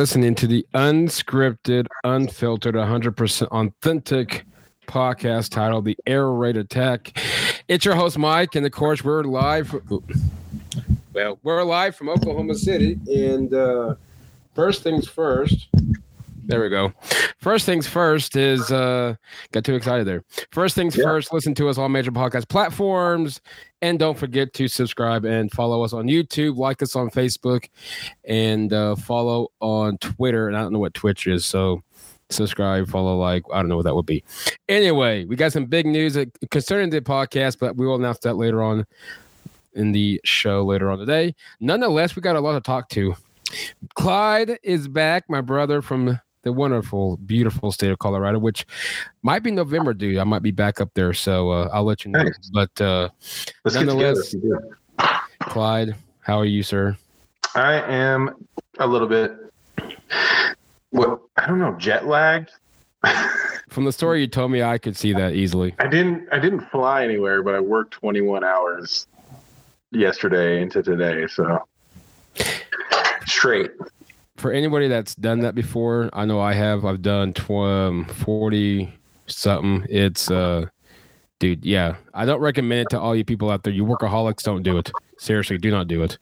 Listening to the unscripted, unfiltered, 100% authentic podcast titled The Air Raid Attack. It's your host, Mike, and of course, we're live. Well, we're live from Oklahoma City. And uh, first things first, there we go. First things first is uh got too excited there. First things yeah. first, listen to us on major podcast platforms and don't forget to subscribe and follow us on YouTube, like us on Facebook, and uh, follow on Twitter. And I don't know what Twitch is, so subscribe, follow, like. I don't know what that would be. Anyway, we got some big news concerning the podcast, but we will announce that later on in the show later on today. Nonetheless, we got a lot to talk to. Clyde is back, my brother from the wonderful, beautiful state of Colorado, which might be November, dude. I might be back up there, so uh, I'll let you know. Thanks. But uh, let's nonetheless. Clyde, how are you, sir? I am a little bit. What I don't know, jet lagged. From the story you told me, I could see that easily. I didn't. I didn't fly anywhere, but I worked 21 hours yesterday into today, so straight for anybody that's done that before, I know I have. I've done tw- um, 40 something. It's, uh, dude, yeah. I don't recommend it to all you people out there. You workaholics, don't do it. Seriously, do not do it.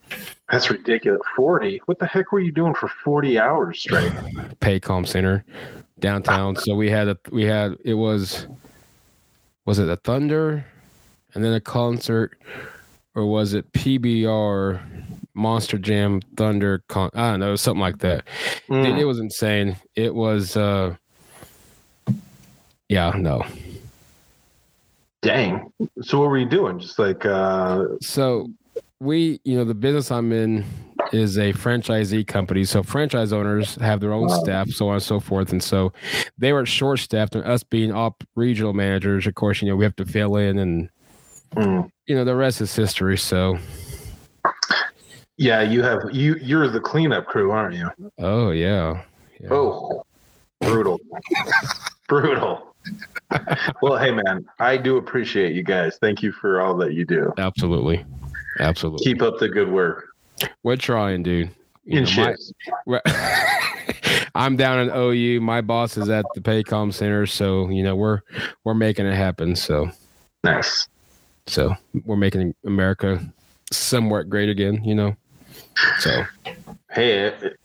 That's ridiculous. 40? What the heck were you doing for 40 hours straight? Paycom Center downtown. so we had a, we had, it was, was it a Thunder and then a concert or was it PBR Monster Jam Thunder Con I don't know, something like that. Mm. Dude, it was insane. It was uh yeah, no. Dang. So what were you doing? Just like uh so we, you know, the business I'm in is a franchisee company. So franchise owners have their own wow. staff, so on and so forth. And so they were short staffed and us being op regional managers, of course, you know, we have to fill in and mm. you know, the rest is history. So yeah, you have you you're the cleanup crew, aren't you? Oh yeah. yeah. Oh, brutal, brutal. well, hey man, I do appreciate you guys. Thank you for all that you do. Absolutely, absolutely. Keep up the good work. We're trying, dude. You In shifts. I'm down in OU. My boss is at the Paycom Center, so you know we're we're making it happen. So nice. So we're making America somewhat great again. You know. So, hey, it,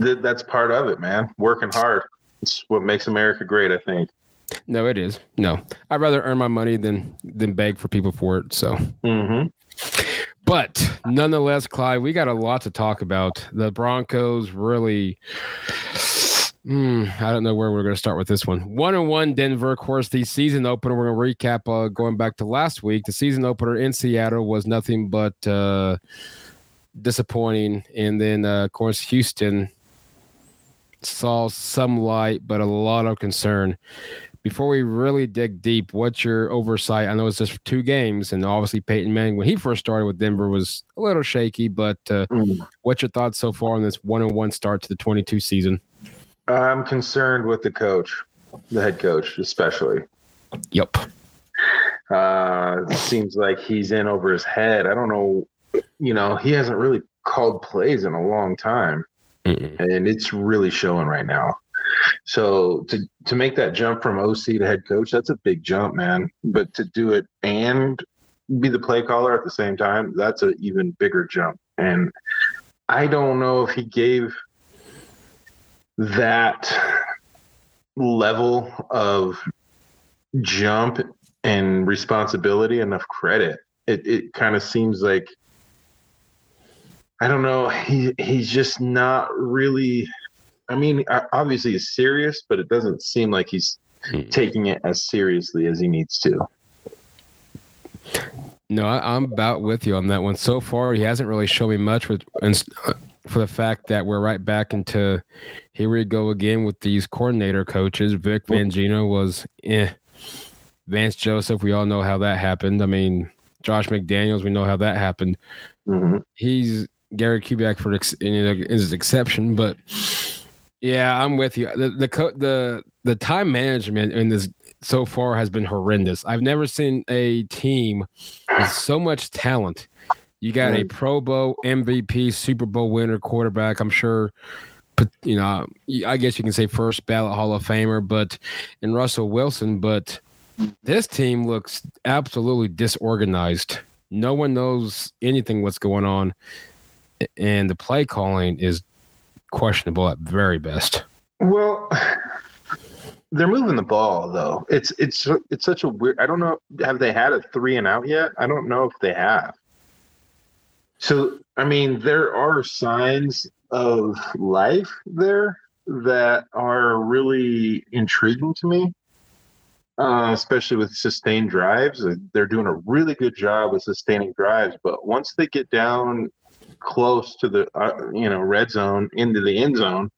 it, that's part of it, man. Working hard. It's what makes America great, I think. No, it is. No, I'd rather earn my money than than beg for people for it. So, mm-hmm. but nonetheless, Clyde, we got a lot to talk about. The Broncos really. Mm, I don't know where we're going to start with this one. One and one Denver. Of course, the season opener. We're going to recap uh, going back to last week. The season opener in Seattle was nothing but uh, disappointing. And then, uh, of course, Houston saw some light, but a lot of concern. Before we really dig deep, what's your oversight? I know it's just two games, and obviously Peyton Manning, when he first started with Denver, was a little shaky. But uh, mm. what's your thoughts so far on this one-on-one start to the 22 season? I'm concerned with the coach, the head coach, especially. Yep. Uh, seems like he's in over his head. I don't know you know, he hasn't really called plays in a long time. Mm-mm. And it's really showing right now. So to to make that jump from OC to head coach, that's a big jump, man. But to do it and be the play caller at the same time, that's an even bigger jump. And I don't know if he gave that level of jump and responsibility enough credit. It it kind of seems like I don't know. He he's just not really. I mean, obviously he's serious, but it doesn't seem like he's hmm. taking it as seriously as he needs to. No, I, am about with you on that one. So far, he hasn't really shown me much with, and for the fact that we're right back into here we go again with these coordinator coaches. Vic Fangio was eh. Vance Joseph, we all know how that happened. I mean, Josh McDaniels, we know how that happened. Mm-hmm. He's Gary Kubiak for know, is exception, but yeah, I'm with you. The the the the time management in this so far has been horrendous. I've never seen a team with so much talent You got a Pro Bowl MVP, Super Bowl winner quarterback. I'm sure, but you know, I guess you can say first ballot Hall of Famer, but in Russell Wilson. But this team looks absolutely disorganized. No one knows anything what's going on, and the play calling is questionable at very best. Well, they're moving the ball though. It's it's it's such a weird. I don't know. Have they had a three and out yet? I don't know if they have. So I mean, there are signs of life there that are really intriguing to me. Uh, especially with sustained drives, they're doing a really good job with sustaining drives. But once they get down close to the uh, you know red zone into the end zone,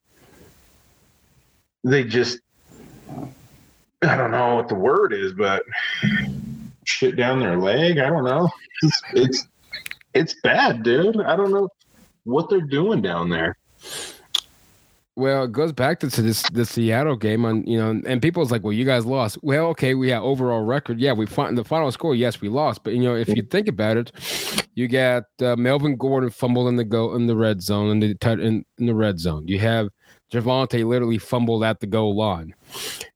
they just I don't know what the word is, but shit down their leg. I don't know. It's it's, it's bad, dude. I don't know what they're doing down there. Well, it goes back to to this the Seattle game on you know, and people's like, well, you guys lost. Well, okay, we have overall record. Yeah, we find the final score. Yes, we lost, but you know, if you think about it, you got uh, Melvin Gordon fumbled in the go in the red zone in the in, in the red zone. You have Javonte literally fumbled at the goal line.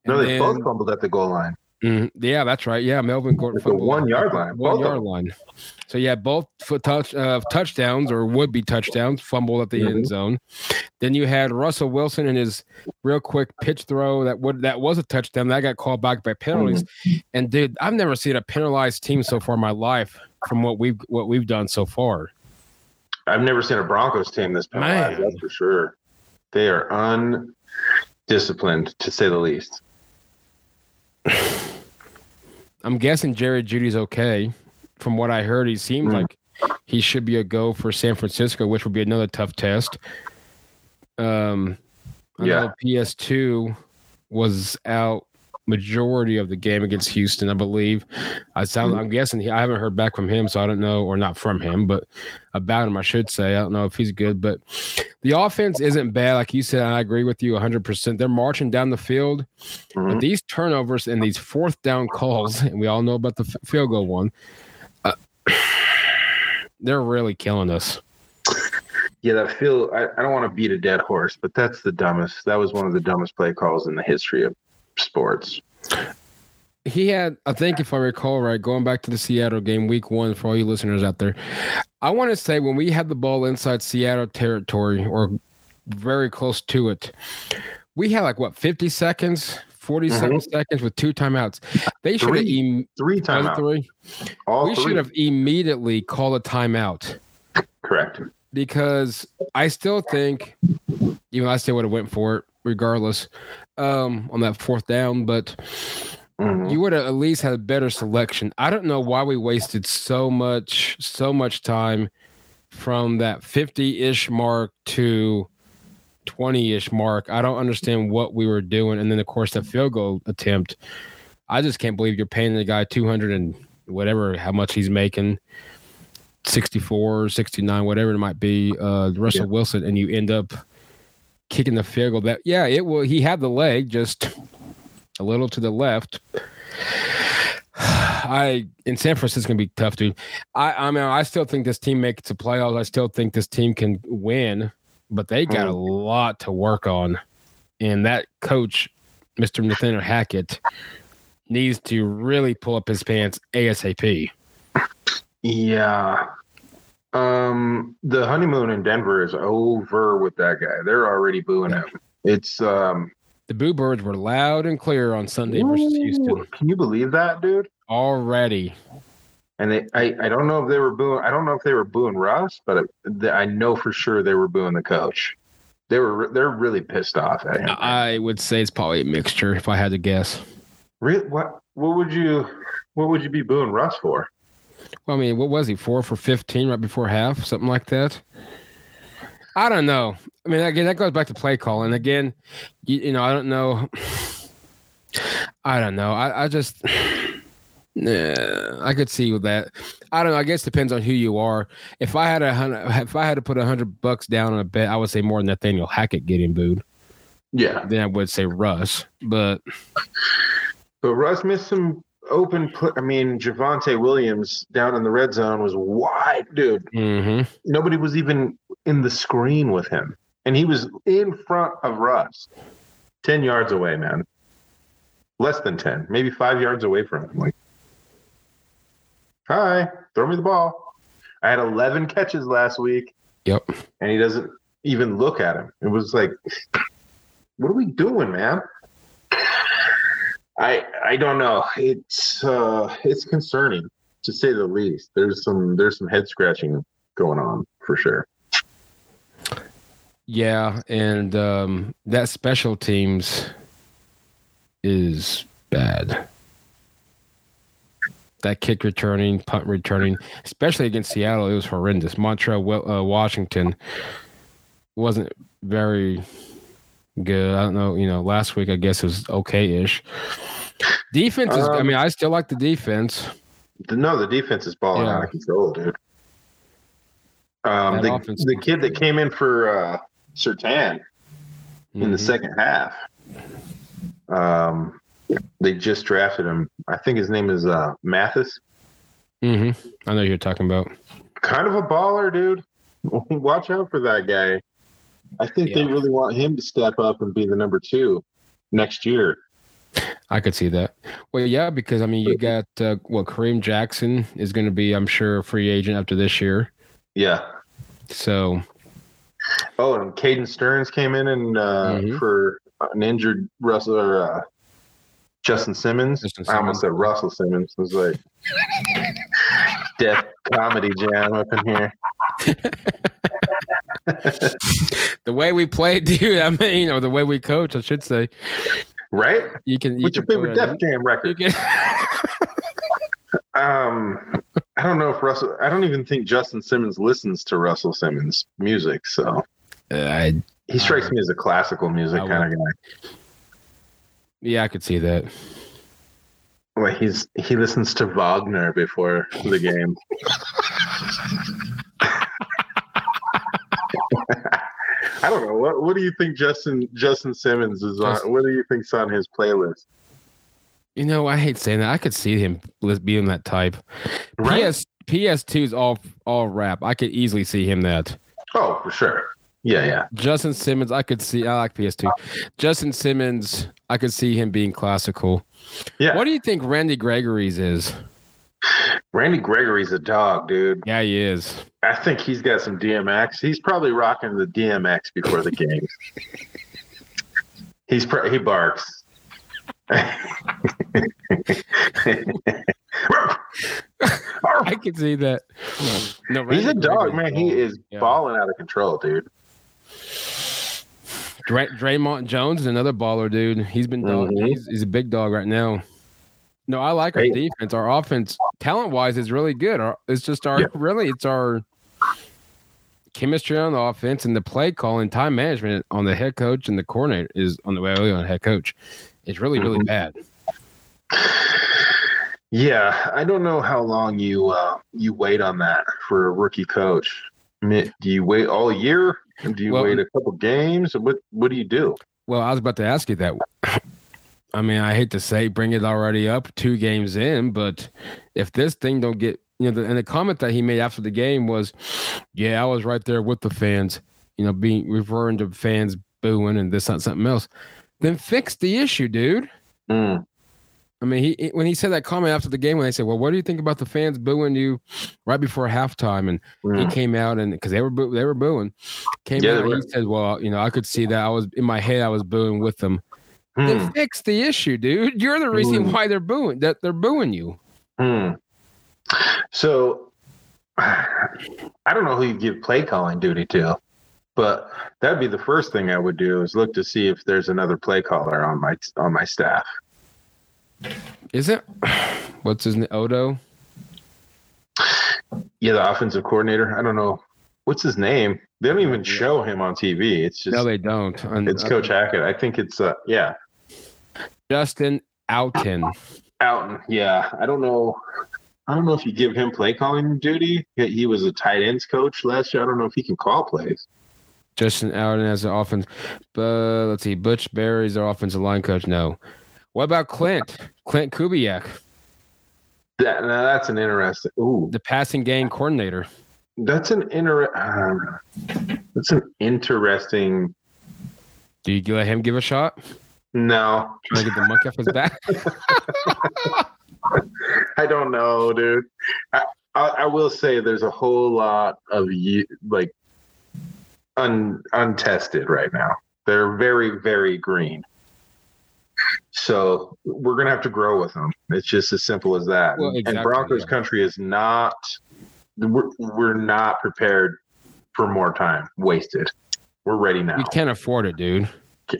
And no, they then, both fumbled at the goal line. Mm, yeah, that's right. Yeah, Melvin Gordon fumbled one yard line. One yard line. So yeah, both foot touch uh, touchdowns or would be touchdowns fumbled at the mm-hmm. end zone. Then you had Russell Wilson and his real quick pitch throw that would that was a touchdown that got called back by penalties. Mm-hmm. And dude, I've never seen a penalized team so far in my life from what we've what we've done so far. I've never seen a Broncos team this penalized. Man. That's for sure. They are undisciplined, to say the least. I'm guessing Jerry Jeudy's okay. From what I heard, he seems mm. like he should be a go for San Francisco, which would be another tough test. Um, I yeah. PS2 was out majority of the game against Houston, I believe. I sound, I'm guessing he, I haven't heard back from him, so I don't know, or not from him, but about him, I should say. I don't know if he's good, but the offense isn't bad, like you said. I agree with you 100. percent They're marching down the field, mm-hmm. but these turnovers and these fourth down calls, and we all know about the field goal one. Uh, they're really killing us. Yeah, that feel. I, I don't want to beat a dead horse, but that's the dumbest. That was one of the dumbest play calls in the history of sports. He had, I think, if I recall right, going back to the Seattle game, week one, for all you listeners out there, I want to say when we had the ball inside Seattle territory or very close to it, we had like what, 50 seconds, 47 mm-hmm. seconds with two timeouts. They should have em- three timeouts. Three. All we should have immediately called a timeout. Correct. Because I still think, even I still would have went for it regardless um, on that fourth down, but mm-hmm. you would have at least had a better selection. I don't know why we wasted so much so much time from that 50-ish mark to 20-ish mark. I don't understand what we were doing. And then of course the field goal attempt. I just can't believe you're paying the guy 200 and whatever how much he's making. 64, 69, whatever it might be, uh, Russell yeah. Wilson, and you end up kicking the field goal. That yeah, it will. He had the leg just a little to the left. I in San Francisco gonna be tough, dude. I I mean I still think this team makes the playoffs. I still think this team can win, but they got a mm. lot to work on. And that coach, Mr. Nathaniel Hackett, needs to really pull up his pants ASAP. Yeah. Um, the honeymoon in Denver is over with that guy. They're already booing him. It's um the boo birds were loud and clear on Sunday ooh, versus Houston. Can you believe that, dude? Already. And they, I, I don't know if they were booing. I don't know if they were booing Russ, but I, I know for sure they were booing the coach. They were, they're really pissed off at him. I would say it's probably a mixture, if I had to guess. Really? What? What would you, what would you be booing Russ for? Well, I mean, what was he? Four for 15 right before half, something like that. I don't know. I mean, again, that goes back to play calling. Again, you, you know, I don't know. I don't know. I, I just, nah, I could see with that. I don't know. I guess depends on who you are. If I had a hundred, if I had to put a hundred bucks down on a bet, I would say more than Nathaniel Hackett getting booed. Yeah. Then I would say Russ, but but Russ missed some open. Put, I mean, Javonte Williams down in the red zone was wide, dude. Mm-hmm. Nobody was even in the screen with him, and he was in front of Russ, ten yards away, man. Less than ten, maybe five yards away from him. Like, hi, throw me the ball. I had eleven catches last week. Yep. And he doesn't even look at him. It was like, what are we doing, man? I I don't know. It's uh it's concerning to say the least. There's some there's some head scratching going on for sure. Yeah, and um, that special teams is bad. That kick returning, punt returning, especially against Seattle, it was horrendous. Montrell, uh, Washington wasn't very good. I don't know. You know, last week I guess it was okay-ish. Defense is. Um, I mean, I still like the defense. No, the defense is balling yeah. out of control, dude. Um, the, the kid that came in for uh, Surtain mm-hmm. in the mm-hmm. second half. Um, they just drafted him. I think his name is uh, Mathis. Mm-hmm. I know you're talking about. Kind of a baller, dude. Watch out for that guy. I think yeah. they really want him to step up and be the number two next year. I could see that. Well, yeah, because I mean, you got uh, well, Kareem Jackson is going to be, I'm sure, a free agent after this year. Yeah. So. Oh, and Caden Sterns came in and uh, mm-hmm. for an injured Russell or uh, Justin Simmons. Justin Simmons. I almost said Russell Simmons. It was like Def Comedy Jam up in here. the way we play, dude. I mean, you know, the way we coach, I should say. Right? You can. You What's can your favorite Def Jam record? Can... um, I don't know if Russell. I don't even think Justin Simmons listens to Russell Simmons music. So, uh, I, he strikes me as a classical music kind of guy. Yeah, I could see that. Well, he's he listens to Wagner before the game. I don't know. What What do you think Justin Justin Simmons is on? What do you think's on his playlist? You know, I hate saying that. I could see him being that type. Right? PS PS2 is all all rap. I could easily see him that. Oh, for sure. Yeah, yeah. Justin Simmons, I could see. I like PS2. Justin Simmons, I could see him being classical. Yeah. What do you think Randy Gregory's is? Randy Gregory's a dog, dude. Yeah, he is. I think he's got some DMX. He's probably rocking the DMX before the game. he's pr- he barks. I can see that. No, he's a dog, man. He is yeah. balling out of control, dude. Dray- Dre'Mont Jones is another baller, dude. He's been dog. Mm-hmm. He's, he's, a big dog right now. No, I like our hey. defense. Our offense, talent wise, is really good. Our, it's just our yeah. really, it's our chemistry on the offense and the play calling, time management on the head coach and the coordinator is on the way on the head coach. It's really, really mm-hmm. bad. Yeah, I don't know how long you uh, you wait on that for a rookie coach. Do you wait all year? Do you well, wait a couple games? What What do you do? Well, I was about to ask you that. I mean, I hate to say, bring it already up two games in, but if this thing don't get, you know, the, and the comment that he made after the game was, "Yeah, I was right there with the fans," you know, being referring to fans booing and this and something else. Then fix the issue, dude. Mm. I mean, he when he said that comment after the game, when they said, "Well, what do you think about the fans booing you right before halftime?" and mm. he came out and because they were boo- they were booing, came yeah, out and he said, "Well, you know, I could see that. I was in my head, I was booing with them." Mm. Then fix the issue, dude. You're the reason mm. why they're booing that they're booing you. Hmm. So, I don't know who you give play calling duty to, but that'd be the first thing I would do is look to see if there's another play caller on my on my staff. Is it? What's his name? Odo? Yeah, the offensive coordinator. I don't know. What's his name? They don't even show him on TV. It's just no, they don't. it's Coach Hackett. I think it's uh, yeah. Justin Outten. Outten, yeah. I don't know. I don't know if you give him play calling duty. He was a tight ends coach last year. I don't know if he can call plays. Justin Outten as an offense, but let's see. Butch Barry's our offensive line coach. No, what about Clint? Clint Kubiak. That now that's an interesting. Ooh, the passing game coordinator. that's an inter. Um, that's an interesting. Do you let him give a shot? No, Trying to get the monkey off his back? I don't know, dude. I, I, I will say there's a whole lot of you like un, untested right now. They're very, very green. So we're gonna have to grow with them. It's just as simple as that. Well, and Broncos yeah. country is not. We're, we're not prepared for more time wasted. We're ready now. we can't afford it, dude.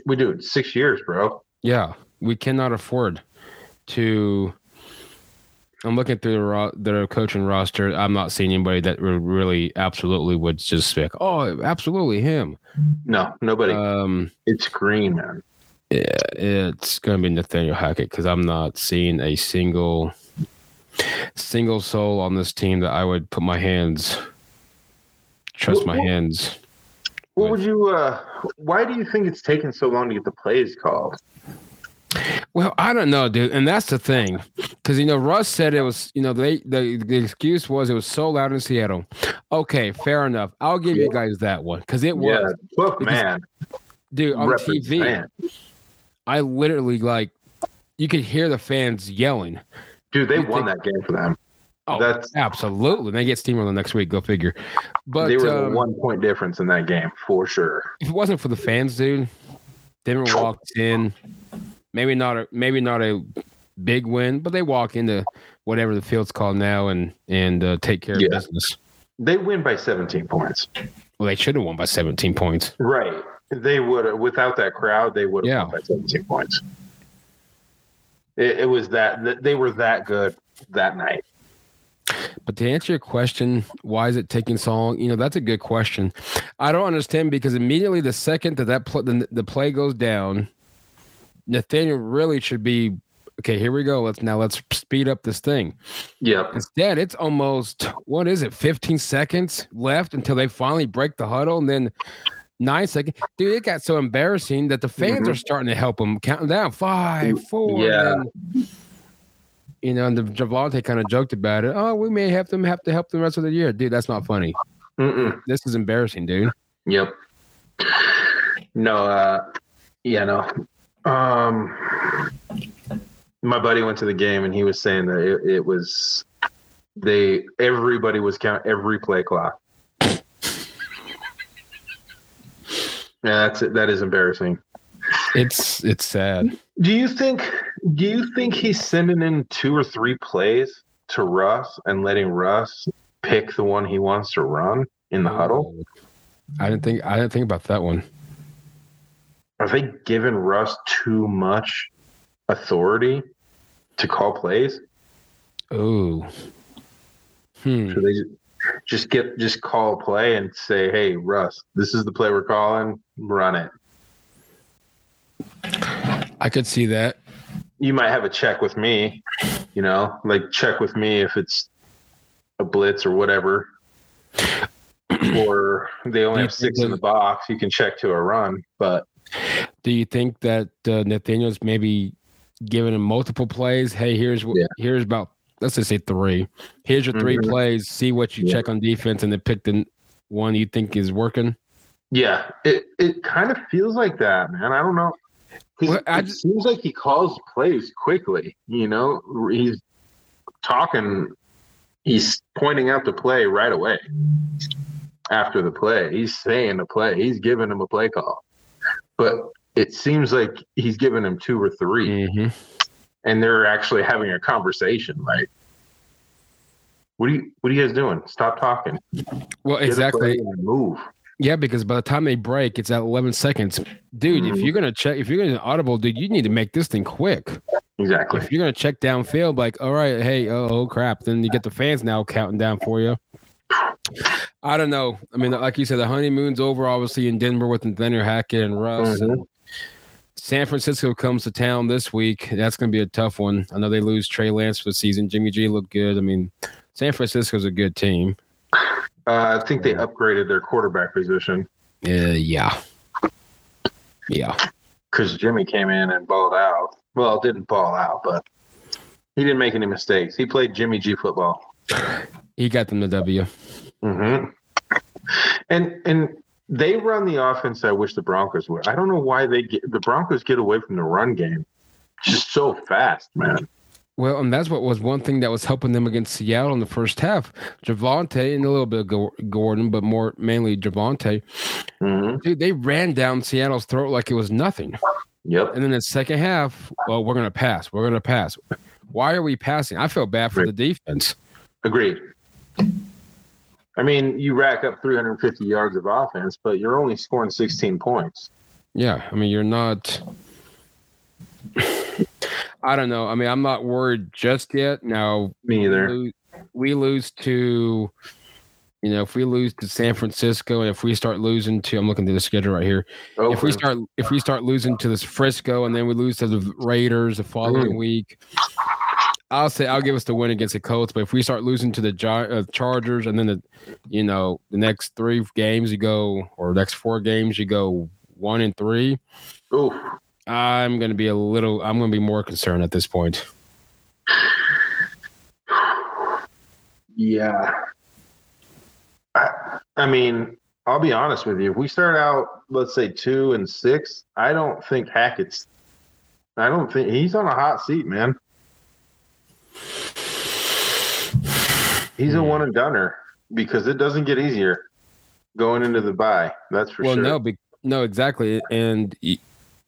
We do it six years, bro. Yeah, we cannot afford to. I'm looking through the, ro- the coaching roster. I'm not seeing anybody that re- really absolutely would just be like, oh, absolutely him. No, nobody. Um, it's green, man. yeah, it's gonna be Nathaniel Hackett because I'm not seeing a single single soul on this team that I would put my hands, trust my hands. What would you? uh Why do you think it's taking so long to get the plays called? Well, I don't know, dude, and that's the thing, because you know Russ said it was, you know, they the the excuse was it was so loud in Seattle. Okay, fair enough. I'll give you guys that one because it was, Yeah, twelve Because- man. dude, on TV. represent. I literally like, you could hear the fans yelling. Dude, they You won think- that game for them. Oh, That's absolutely. They get steamrolled the next week. Go figure. But they were um, one point difference in that game for sure. if it wasn't for the fans, dude, Denver walked in. Maybe not a maybe not a big win, but they walk into whatever the field's called now and and uh, take care Yeah. of business. They win by 17 points. Well, they should have won by 17 points. Right. They would have without that crowd, they would have Yeah. won by 17 points. It, it was that- they were that good that night. But to answer your question, why is it taking so long? You know, that's a good question. I don't understand because immediately the second that that pl- the, the play goes down, Nathaniel really should be okay. Here we go. Let's now let's speed up this thing. Yeah. Instead, it's almost what is it? 15 seconds left until they finally break the huddle, and then nine seconds. Dude, it got so embarrassing that the fans Mhm. are starting to help them counting down five, four. Yeah. and you know, and the Javonte kind of joked about it. Oh, we may have them have to help the rest of the year, dude. That's not funny. Mm-mm. This is embarrassing, dude. Yep. No, uh yeah, no. Um my buddy went to the game and he was saying that it, it was they everybody was count every play clock. Yeah, that's it. That is embarrassing. It's it's sad. Do you think do you think he's sending in two or three plays to Russ and letting Russ pick the one he wants to run in the huddle? I didn't think I didn't think about that one. Are they giving Russ too much authority to call plays? Oh. Hmm. Should they just get just call a play and say, "Hey, Russ, this is the play we're calling. Run it." I could see that. You might have a check with me, you know, like check with me if it's a blitz or whatever. or they only have six in the box. You can check to a run, but Do you think that uh, Nathaniel's maybe giving him multiple plays? Hey, here's what Yeah. here's about let's just say three. Here's your 3 Mhm. plays. See what you Yeah. check on defense, and then pick the one you think is working. yeah, it it kind of feels like that, man. I don't know. Well, I it just- seems like he calls plays quickly. You know, he's talking. He's pointing out the play right away after the play. He's saying the play. He's giving him a play call, but it seems like he's giving him two or 3 Mm-hmm. and they're actually having a conversation. Like, what are you? What are you guys doing? Stop talking. Well, Get exactly. move. Yeah, because by the time they break, it's at 11 seconds. Dude, if Mhm. you're gonna check, if you're gonna audible, dude, you need to make this thing quick. Exactly. If you're gonna check downfield, like, all right, hey, oh, oh crap, then you get the fans now counting down for you. I don't know. I mean, like you said, the honeymoon's over, obviously in Denver with Nathaniel Hackett and Russ. Mhm. And San Francisco comes to town this week. That's gonna be a tough one. I know they lose Trey Lance for the season. Jimmy G looked good. I mean, San Francisco's a good team. Uh, I think they upgraded their quarterback position Uh, yeah, yeah. because Jimmy came in and balled out. Well, didn't ball out, but He didn't make any mistakes. He played Jimmy G football. He got them the W. Mm-hmm. And and they run the offense. I wish the Broncos would. I don't know why they get the Broncos get away from the run game, just so fast, man. Well, and that's what was one thing that was helping them against Seattle in the first half. Javonte and a little bit of Gordon, but more mainly Javonte. Mm-hmm. Dude, they ran down Seattle's throat like it was nothing. Yep. And then the second half, well, we're gonna pass. We're gonna pass. Why are we passing? I feel bad for Agreed. the defense. Agreed. I mean, you rack up 350 yards of offense, but you're only scoring 16 points. Yeah, I mean, you're not. I don't know. I mean, I'm not worried just yet. Now, me either. We lose, we lose to, you know, if we lose to San Francisco, and if we start losing to, I'm looking at the schedule right here. If we start, if we start losing to this Frisco, and then we lose to the Raiders the following mm. week, I'll say I'll give us the win against the Colts. But if we start losing to the uh, Chargers, and then the, you know, the next three games you go, or next four games you go one and three. Ooh. I'm going to be a little. I'm going to be more concerned at this point. Yeah. I, I mean, I'll be honest with you. If we start out, let's say two and six, I don't think Hackett's. I don't think he's on a hot seat, man. He's a hmm. one and doneer because it doesn't get easier going into the bye. That's for well, sure. Well, no, be, no, exactly, and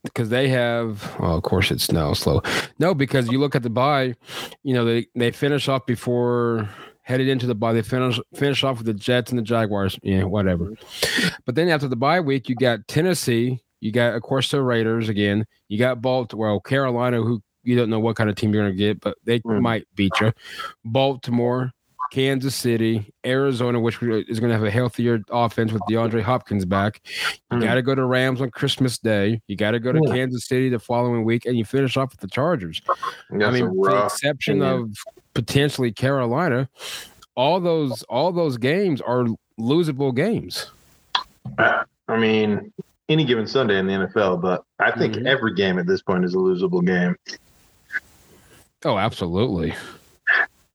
because they have. Well, of course, it's now slow. No, because you look at the bye, you know they they finish off before headed into the bye. They finish finish off with the Jets and the Jaguars. Yeah, whatever. But then after the bye week, you got Tennessee. You got, of course, the Raiders again. You got Baltimore, Carolina, who you don't know what kind of team you're going to get, but they mm. might beat you. Baltimore, Kansas City, Arizona, which is going to have a healthier offense with DeAndre Hopkins back. You mm. got to go to Rams on Christmas Day. You got to go to yeah. Kansas City the following week, and you finish off with the Chargers. That's I mean, with the exception of potentially Carolina, all those all those games are losable games. I mean, any given Sunday in the NFL, but I think mm-hmm. every game at this point is a losable game. Oh, absolutely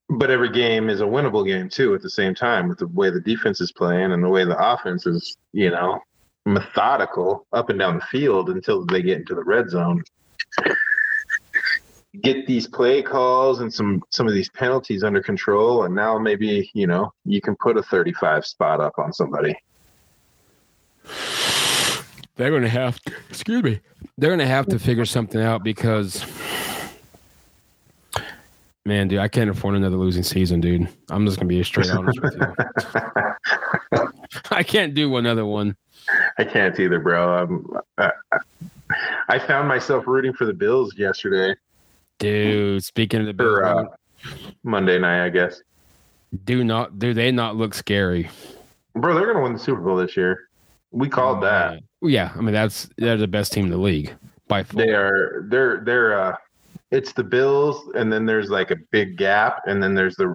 but every game is a winnable game too at the same time with the way the defense is playing and the way the offense is you know methodical up and down the field until they get into the red zone. Get these play calls and some some of these penalties under control and now maybe you know you can put a 35 spot up on somebody. They're going to have to, excuse me they're going to have to figure something out because Man, dude, I can't afford another losing season, dude. I'm just gonna be straight honest with you. I can't do another one. I can't either, bro. I'm, I, I found myself rooting for the Bills yesterday. Dude, speaking of the Bills, uh, Monday night, I guess. Do not do they not look scary? Bro, they're gonna win the Super Bowl this year. We called oh, that. Yeah, I mean that's they're the best team in the league by far. They are. They're they're uh it's the Bills, and then there's like a big gap, and then there's the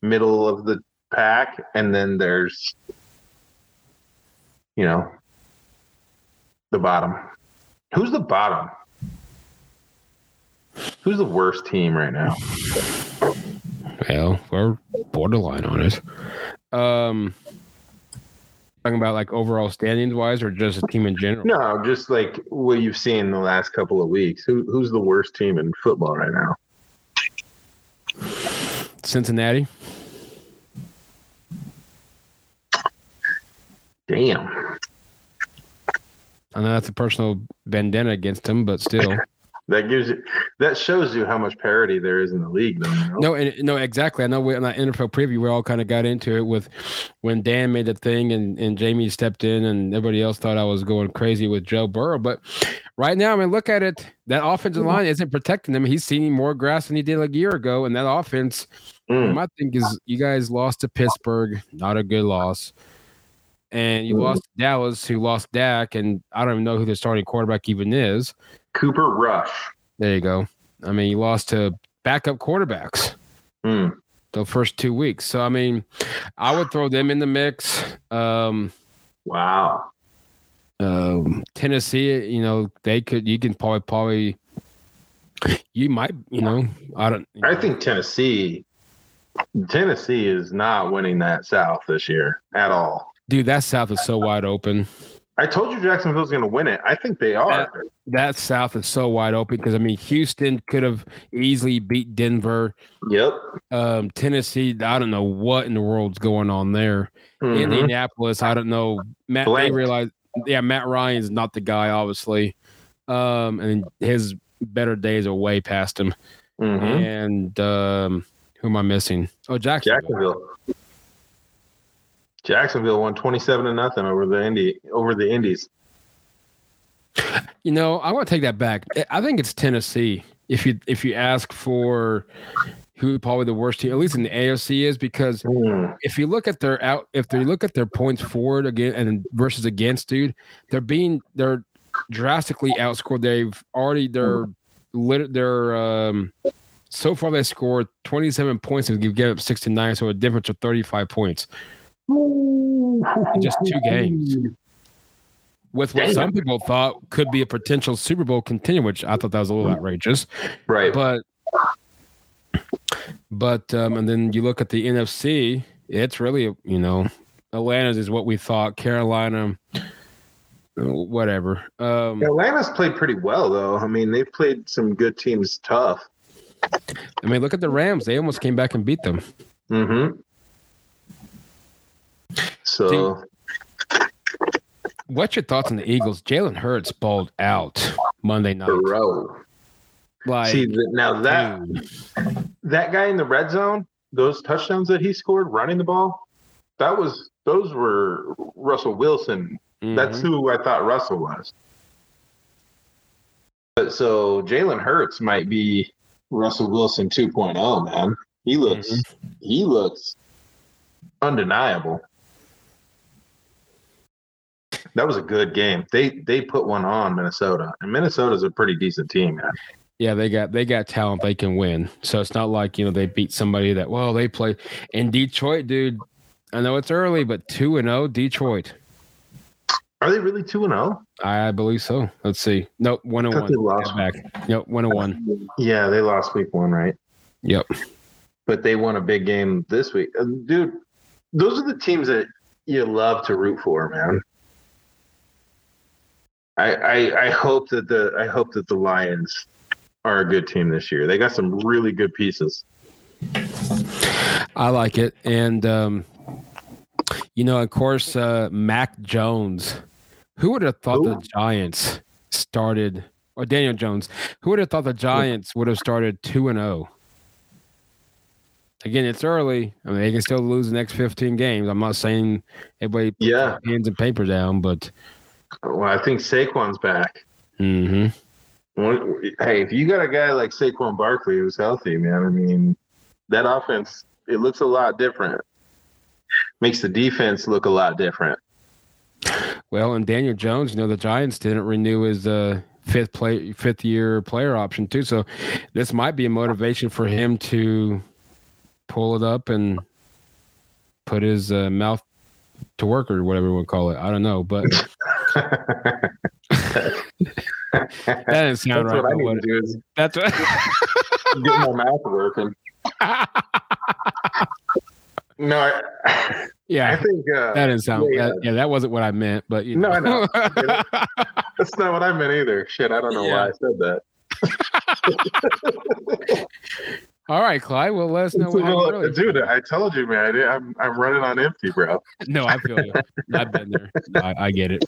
middle of the pack, and then there's you know the bottom. Who's the bottom? Who's the worst team right now? Well, we're borderline on it. Um, talking about like overall standings wise or just a team in general? No, just like what you've seen in the last couple of weeks. Who, who's the worst team in football right now? Cincinnati. Damn. I know that's a personal vendetta against them, but still. that gives you that shows you how much parity there is in the league though you know? no and, no exactly i know we, in that nfl preview we all kind of got into it with when dan made the thing and, and jamie stepped in and everybody else thought i was going crazy with joe burrow but right now i mean look at it that offensive line isn't protecting him. he's seeing more grass than he did like a year ago and that offense mm. my thing is you guys lost to pittsburgh not a good loss and you mm. lost Dallas, who lost Dak, and I don't even know who the starting quarterback even is. Cooper Rush. There you go. I mean, you lost to backup quarterbacks mm. the first two weeks. So, I mean, I would throw them in the mix. Um, wow. Um, Tennessee, you know, they could, you can probably, probably, You might, you know, I don't. I think Tennessee, Tennessee is not winning that South this year at all. Dude, that South is so wide open. I told you Jacksonville's going to win it. I think they are. That, that South is so wide open because I mean Houston could have easily beat Denver. Yep. Um, Tennessee, I don't know what in the world's going on there. Mhm. Indianapolis, I don't know. Matt, they Blank. realize, yeah, Matt Ryan's not the guy, obviously. Um, and his better days are way past him. Mhm. And um, who am I missing? Oh, Jackson. Jacksonville. Jacksonville won twenty-seven to nothing over the Indy over the Indies. You know, I want to take that back. I- think it's Tennessee. If you if you ask for who probably the worst team, at least in the AFC, is because Hmm. if you look at their out, if they look at their points forward again and versus against, dude, they're being they're drastically outscored. They've already they're lit they're um so far they scored 27 points and give up 69, so a difference of 35 points just two games. with what some people thought could be a potential Super Bowl contender, which I thought that was a little outrageous. Right. But but um, and then you look at the NFC, it's really you know Atlanta's is what we thought. Carolina, whatever. Um, Atlanta's played pretty well though. I mean, they've played some good teams tough. I mean, look at the Rams; they almost came back and beat them. Mm-hmm. So What's your thoughts on the Eagles? Jalen Hurts balled out Monday night. bro. Like, See now that dude, that guy in the red zone, those touchdowns that he scored running the ball, that was those were Russell Wilson. That's mhm. who I thought Russell was. But so Jalen Hurts might be Russell Wilson 2.0, man. He looks he looks undeniable. That was a good game. They they put one on Minnesota, and Minnesota's a pretty decent team, man. Yeah, they got they got talent. They can win. So it's not like you know they beat somebody that well they play in Detroit, dude. I know it's early, but two and zero Detroit. Are they really two and oh? zero? I believe so. Let's see. Nope, one and one. they lost. Back. Yep, one and one. Yeah, they lost week one, right? Yep. But they won a big game this week, dude. Those are the teams that you love to root for, man. I, I I hope that the I hope that the Lions are a good team this year. They got some really good pieces. I like it, and um, you know, of course, uh, Mac Jones. Who would have thought the Giants started, or Daniel Jones? Who would have thought the Giants would have started two and zero? Again, it's early. I mean, they can still lose the next fifteen games. I'm not saying everybody put Yeah. hands and paper down, but Well, I think Saquon's back. mhm. Hey, if you got a guy like Saquon Barkley who's healthy, man, I mean, that offense it looks a lot different. Makes the defense look a lot different. well, and Daniel Jones, you know, the Giants didn't renew his uh, fifth play fifth year player option too. So this might be a motivation for him to pull it up and put his uh, mouth to work or whatever we would call it. I don't know, but that didn't sound That's right. what I but need to do is That's what. get my mouth working. No, I, yeah, I think uh, that didn't sound. yeah, that- yeah, that wasn't what I meant. But you No, I know. that's not what I meant either. Shit, I don't know why I said that. All right, Clyde. Well, let us know. What Well, earlier. dude, I told you, man. I did, I'm I'm running on empty, bro. No, I feel you. I've been there. I, I get it,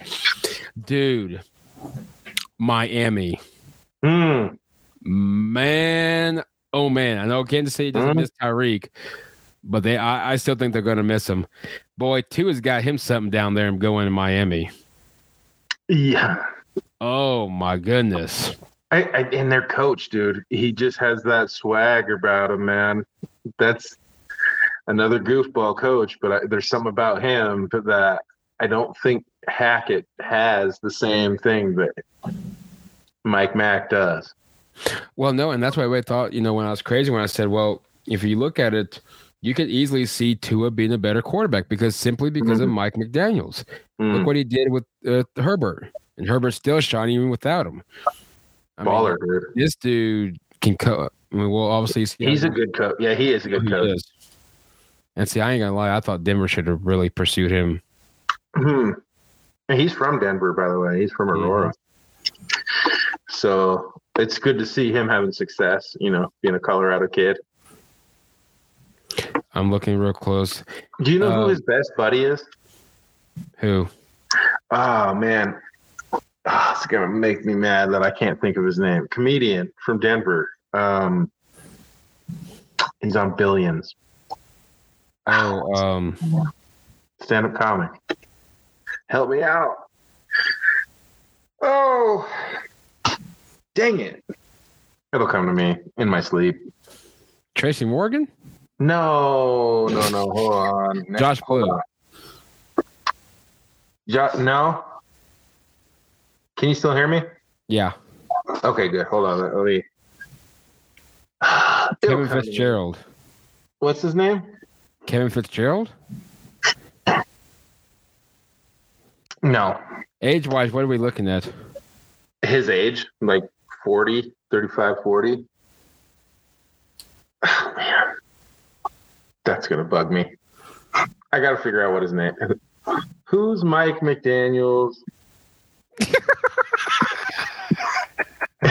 dude. Miami, Hmm. man. Oh man, I know Kansas City doesn't Mhm. miss Tyreek, but they, I, I still think they're going to miss him. Boy, Tua has got him something down there and going to Miami. Yeah. Oh my goodness. I, I and their coach, dude, he just has that swag about him, man. That's another goofball coach, but I, there's something about him that I don't think Hackett has the same thing that Mike Mack does. Well, no, and that's why I thought, you know, when I was crazy when I said, well, if you look at it, you could easily see Tua being a better quarterback because simply because of Mike McDaniels. Mm. Look what he did with uh, Herbert, and Herbert's still shining even without him. I mean, Baller, dude. this dude can cut. I mean, well, obviously he's, He's a good coach. Yeah, he is a good coach. is. And see, I ain't gonna lie. I thought Denver should have really pursued him. Hmm. He's from Denver, by the way. He's from. Aurora. So it's good to see him having success, you know, being a Colorado kid. I'm looking real close. Do you know who Um, his best buddy is? Who? Oh, man. Ah, it's to make me mad that I can't think of his name. Comedian from Denver. Um, he's on Billions. Oh, um, Stand up comic. Help me out. Oh, dang it. It'll come to me in my sleep. Tracy Morgan, No, no, no. Hold on. Josh Blue. Jo- no. Can you still hear me? Yeah, Okay, good. Hold on. Let me. Kevin me. Fitzgerald. What's his name? Kevin Fitzgerald. No. Age wise, what are we looking at? His age, like 40, 35, 40. Oh, man. That's going to bug me. I got to figure out what his name Who's Mike McDaniels?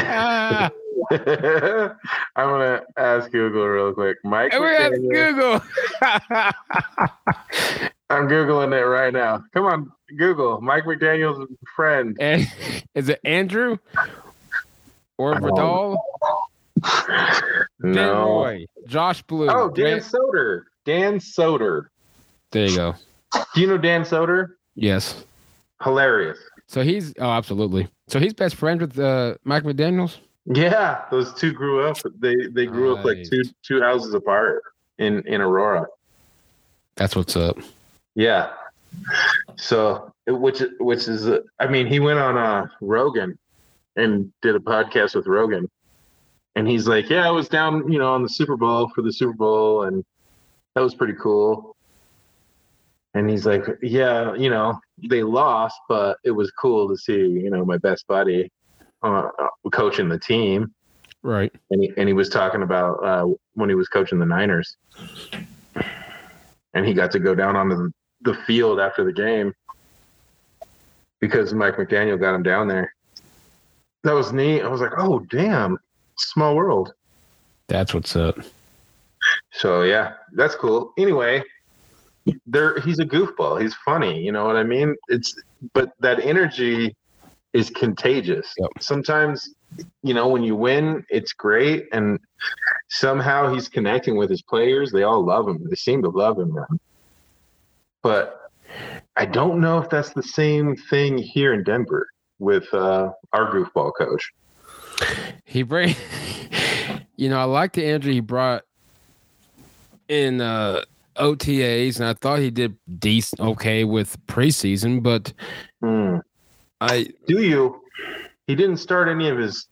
I'm gonna ask Google real quick. Mike, we have McDaniel- Google. I'm googling it right now. Come on, Google Mike McDaniel's friend. and is it Andrew or Vidal? Dan No. Roy, Josh Blue. Oh, Dan Grant- Soder. Dan Soder. There you go. Do you know Dan Soder? Yes. Hilarious. So he's oh, absolutely. So he's best friends with uh, Mike McDaniel's. Yeah, those two grew up. They they grew up like two two houses apart in in Aurora. That's what's up. Yeah. So, which which is, uh, I mean, he went on uh, Rogan and did a podcast with Rogan, and he's like, "Yeah, I was down, you know, on the Super Bowl for the Super Bowl, and that was pretty cool." And he's like, "Yeah, you know, they lost, but it was cool to see, you know, my best buddy uh, uh, coaching the team." Right. and he, and he was talking about uh, when he was coaching the Niners, and he got to go down onto the, the field after the game because Mike McDaniel got him down there. That was neat. I was like, oh damn, small world. That's what's up. So yeah, that's cool. Anyway, there he's a goofball. He's funny. You know what I mean? It's but that energy is contagious. Yep. Sometimes, you know, when you win, it's great, and somehow he's connecting with his players. They all love him. They seem to love him, man. But I don't know if that's the same thing here in Denver with uh, our goofball coach. He bring, you know, I like the energy he brought in uh, OTAs, and I thought he did decent, okay with preseason. But Hmm. I Do you? He didn't start any of his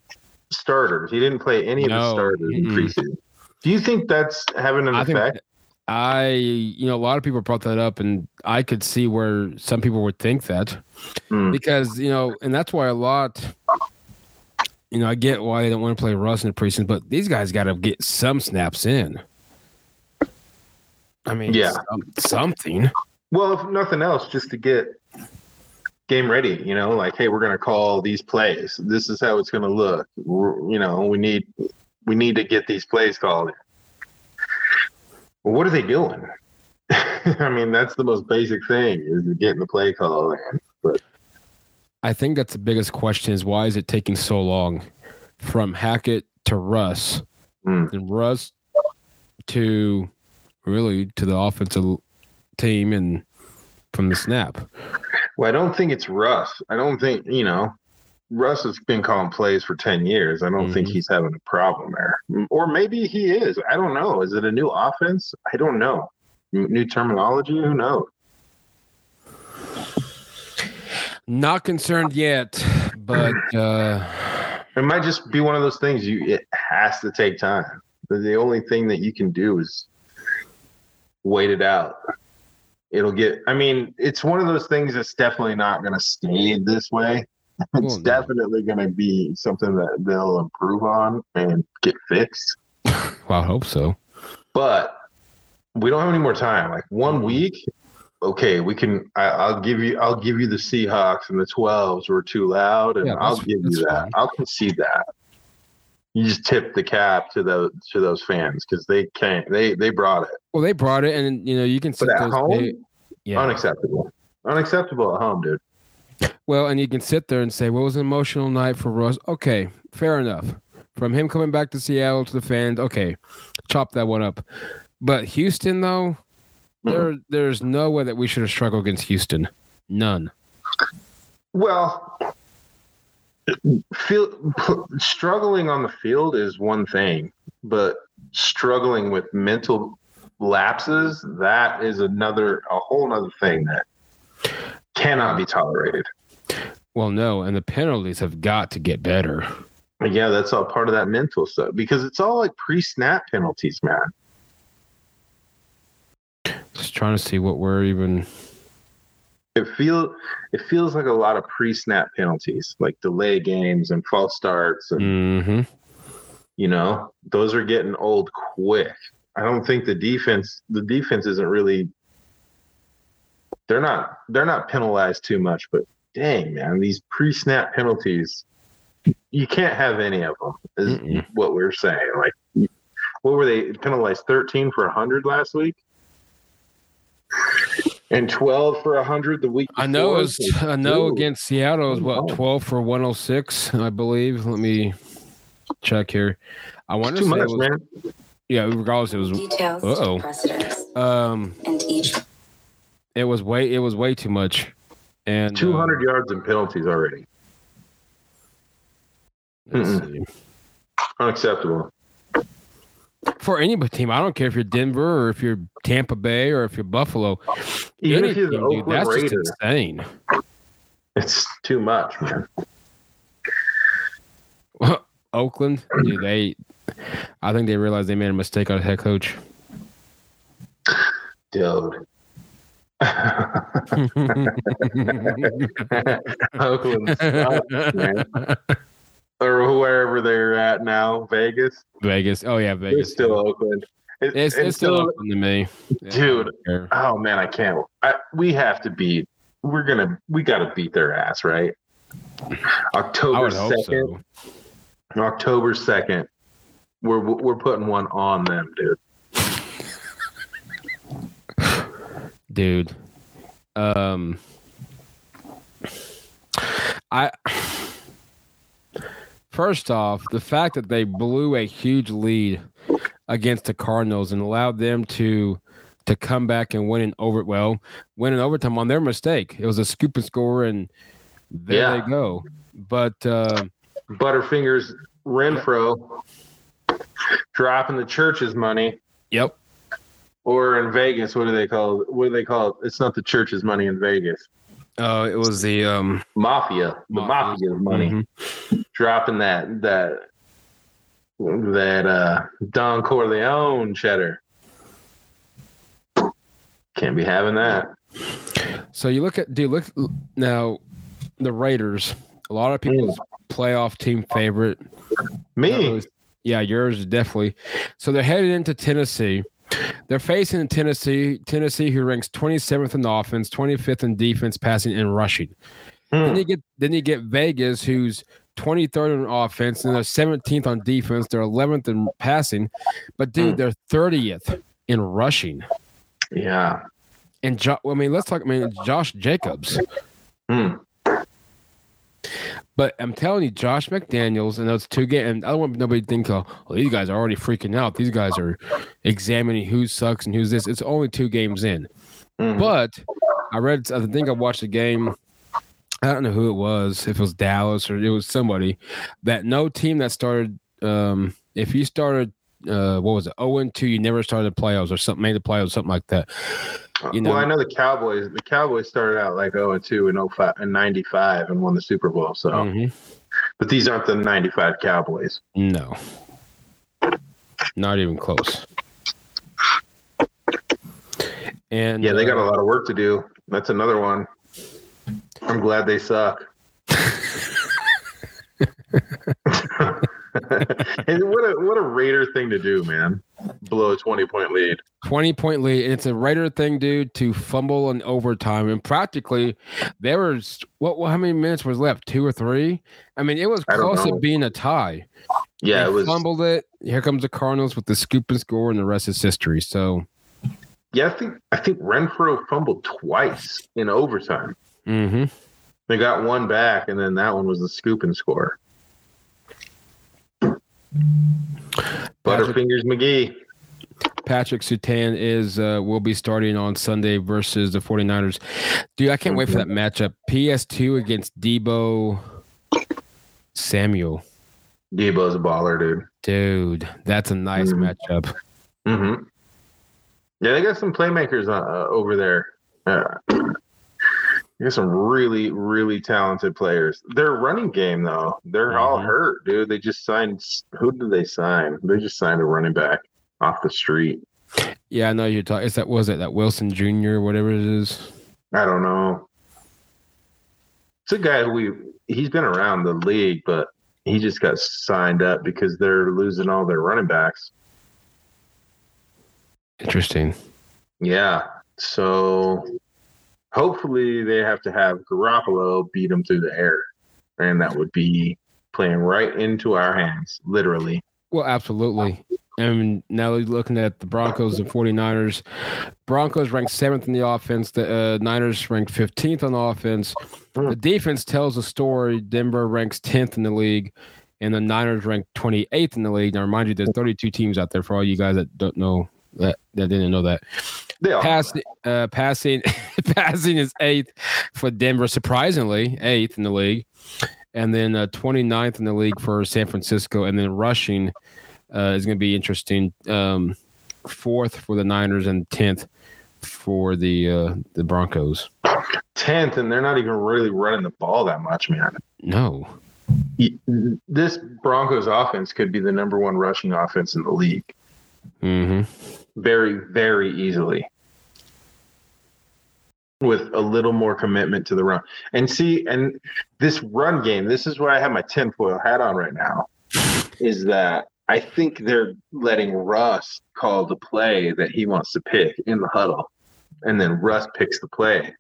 starters. He didn't play any of his starters in Mm-mm. preseason. Do you think that's having an I think effect? I, you know, a lot of people brought that up, and I could see where some people would think that Hmm. because you know, and that's why a lot. You know, I get why they don't want to play Russ in the preseason, but these guys got to get some snaps in. I mean, Yeah. some- something. Well, if nothing else, just to get game ready. You know, like, hey, we're going to call these plays. This is how it's going to look. We're- You know, we need we need to get these plays called. Well, what are they doing? I mean, that's the most basic thing is getting the play call in. But I think that's the biggest question: is why is it taking so long from Hackett to Russ, Hmm. and Russ to really to the offensive team, and from the snap? Well, I don't think it's Russ. I don't think, you know, Russ has been calling plays for 10 years. I don't think Mhm. he's having a problem there. Or maybe he is. I don't know. Is it a new offense? I don't know. New terminology? Who knows? Not concerned yet, but uh, It might just be one of those things you it has to take time. The only thing that you can do is wait it out. It'll get I mean, it's one of those things that's definitely not gonna stay this way. It's Well, no. definitely going to be something that they'll improve on and get fixed. Well, I hope so. But we don't have any more time. Like one mm-hmm. week, okay, we can. I, I'll give you. I'll give you the Seahawks and the twelves were too loud, and Yeah, I'll give you that. fine. I'll concede that. You just tip the cap to those to those fans because they can't. They they brought it, Well, they brought it, and you know you can sit but at those- home, they- yeah. unacceptable. Unacceptable at home, dude. Well, and you can sit there and say, "Well, was an emotional night for Russ." Okay, fair enough. From him coming back to Seattle to the fans, okay, chop that one up. But Houston, though, mm-hmm. there there's no way that we should have struggled against Houston. None. Well, feel struggling on the field is one thing, but struggling with mental lapses that is another a whole other thing that cannot be tolerated. Well, no, and the penalties have got to get better. Yeah, that's all part of that mental stuff because it's all like pre-snap penalties, man. Just trying to see what we're even. It feel it feels like a lot of pre-snap penalties, like delay games and false starts and hmm you know those are getting old quick. I don't think the defense the defense isn't really they're not they're not penalized too much but dang man these pre-snap penalties you can't have any of them is Mm-mm. what we're saying. Like what were they penalized 13 for 100 last week and 12 for 100 the week I know before? it's I know Dude. against Seattle is what Oh. twelve for one hundred six, I believe. Let me check here. I want to too say much it was, man yeah. Regardless, it was Details Uh-oh. um and each it was way it was way too much. And uh, 200 yards in penalties already let's see. unacceptable for any team, I don't care if you're Denver or if you're Tampa Bay or if you're Buffalo. even any if you're the team, dude, that's raiders just insane. It's too much, man. Oakland, dude, they. I think they realized they made a mistake on head coach. Dude. Oakland. Or wherever they're at now, Vegas. Vegas. Oh yeah, It's Vegas. still Oakland. It- It's, it's still so- open to me, Yeah, Dude. Oh man, I can't. I, we have to beat. We're gonna. We got to beat their ass, right? October second. so. October second. We're we're putting one on them, dude. dude. Um, I first off, the fact that they blew a huge lead against the Cardinals and allowed them to to come back and win in over well, win in overtime on their mistake. It was a scoop and score, and there Yeah. they go. But uh, Butterfingers Renfrow dropping the church's money. yep, Or in Vegas, what do they call it? What do they call it? It's not the church's money in Vegas. Uh, it was the um, Mafia. The Mafia. mafia's money. mhm. Dropping that that that uh Don Corleone cheddar. Can't be having that. So you look at do you look now the Raiders. A lot of people's playoff team favorite. Me. Yeah, yours is definitely. So they're headed into Tennessee. They're facing Tennessee, Tennessee, who ranks 27th in offense, 25th in defense, passing and rushing. Then Hmm. you get then you get Vegas, who's 23rd in offense, and they're 17th on defense. They're 11th in passing, but dude, Hmm. they're 30th in rushing. Yeah. And jo- I mean, let's talk. I mean, Josh Jacobs. Hmm. But I'm telling you, Josh McDaniels and those two games, and I don't want nobody to think, oh, well, these guys are already freaking out. These guys are examining who sucks and who's this. It's only two games in. Mhm. But I read, I think I watched a game. I don't know who it was, if it was Dallas or it was somebody, that no team that started, um, if you started, uh, what was it, 0 and 2, you never started the playoffs or something, made the playoffs, something like that. You know- well, I know the Cowboys. The Cowboys started out like 0 and 2 in 05 and 95 and won the Super Bowl. So, Mhm. but these aren't the 95 Cowboys. No, not even close. And Yeah, they got uh, a lot of work to do. That's another one. I'm glad they suck. and what a what a Raider thing to do, man. Blow a 20 point lead. 20 point lead. It's a Raider thing, dude, to fumble in overtime. And practically there was what, what how many minutes was left? Two or three? I mean, it was close to being a tie. Yeah, they it was fumbled it. Here comes the Cardinals with the scoop and score, and the rest is history. So Yeah, I think I think Renfrow fumbled twice in overtime. mm-hmm. They got one back, and then that one was the scoop and score. Butterfingers McGee. Patrick Surtain is uh, will be starting on Sunday versus the 49ers. Dude, I can't wait for that matchup. PS2 against Deebo Samuel. Deebo's a baller, dude. Dude, that's a nice Mhm. matchup. Mm-hmm. Yeah, they got some playmakers uh, uh, over there. Uh, they got some really, really talented players. Their running game, though, they're all Mhm. hurt, dude. They just signed. Who did they sign? They just signed a running back off the street. Yeah, I know you're talking. Is that was it that Wilson Jr. whatever it is? I don't know. It's a guy who we he's been around the league, but he just got signed up because they're losing all their running backs. Interesting. Yeah. So hopefully they have to have Garoppolo beat them through the air. And that would be playing right into our hands, literally. Well, absolutely. And now looking at the Broncos and 49ers, Broncos ranked seventh in the offense. The uh, Niners ranked 15th on offense. The defense tells a story. Denver ranks 10th in the league, and the Niners ranked 28th in the league. Now, remind you, there's 32 teams out there for all you guys that don't know that, that didn't know that. They all Passing, uh, passing, passing is eighth for Denver, surprisingly, eighth in the league. And then uh, 29th in the league for San Francisco. And then rushing uh, is going to be interesting. Um, fourth for the Niners and 10th for the uh, the Broncos. tenth, and they're not even really running the ball that much, man. No. This Broncos offense could be the number one rushing offense in the league. hmm very, very easily with a little more commitment to the run. And see, and this run game, this is where I have my tinfoil hat on right now, is that I think they're letting Russ call the play that he wants to pick in the huddle. And then Russ picks the play.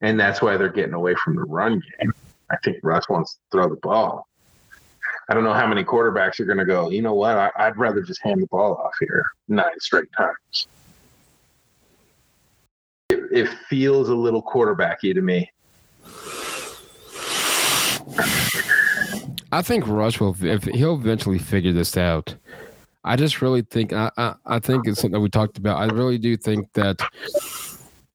And that's why they're getting away from the run game. I think Russ wants to throw the ball. I don't know how many quarterbacks are going to go, you know what? I, I'd rather just hand the ball off here nine straight times. It, it feels a little quarterbacky to me. I think Rush will. If he'll eventually figure this out. I just really think. I, I I think it's something that we talked about. I really do think that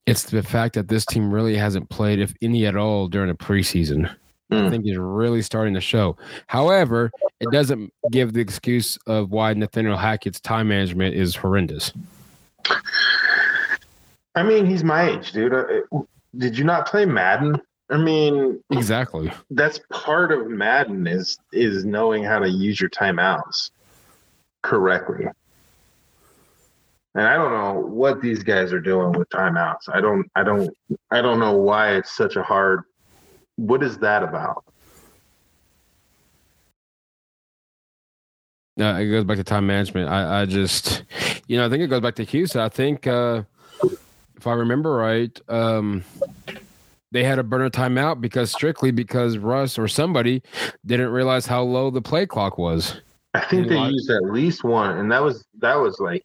it's the fact that this team really hasn't played, if any at all, during a preseason. I Mm. think is really starting to show. However, it doesn't give the excuse of why Nathaniel Hackett's time management is horrendous. I mean, he's my age, dude. Uh, Did you not play Madden? I mean, Exactly. that's part of Madden is is knowing how to use your timeouts correctly. And I don't know what these guys are doing with timeouts. I don't I don't I don't know why it's such a hard what is that about? Uh, it goes back to time management. I, I just, you know, I think it goes back to Houston. I think, uh, if I remember right, um, they had a burner timeout because strictly because Russ or somebody didn't realize how low the play clock was. I think they used at least one, and that was that was like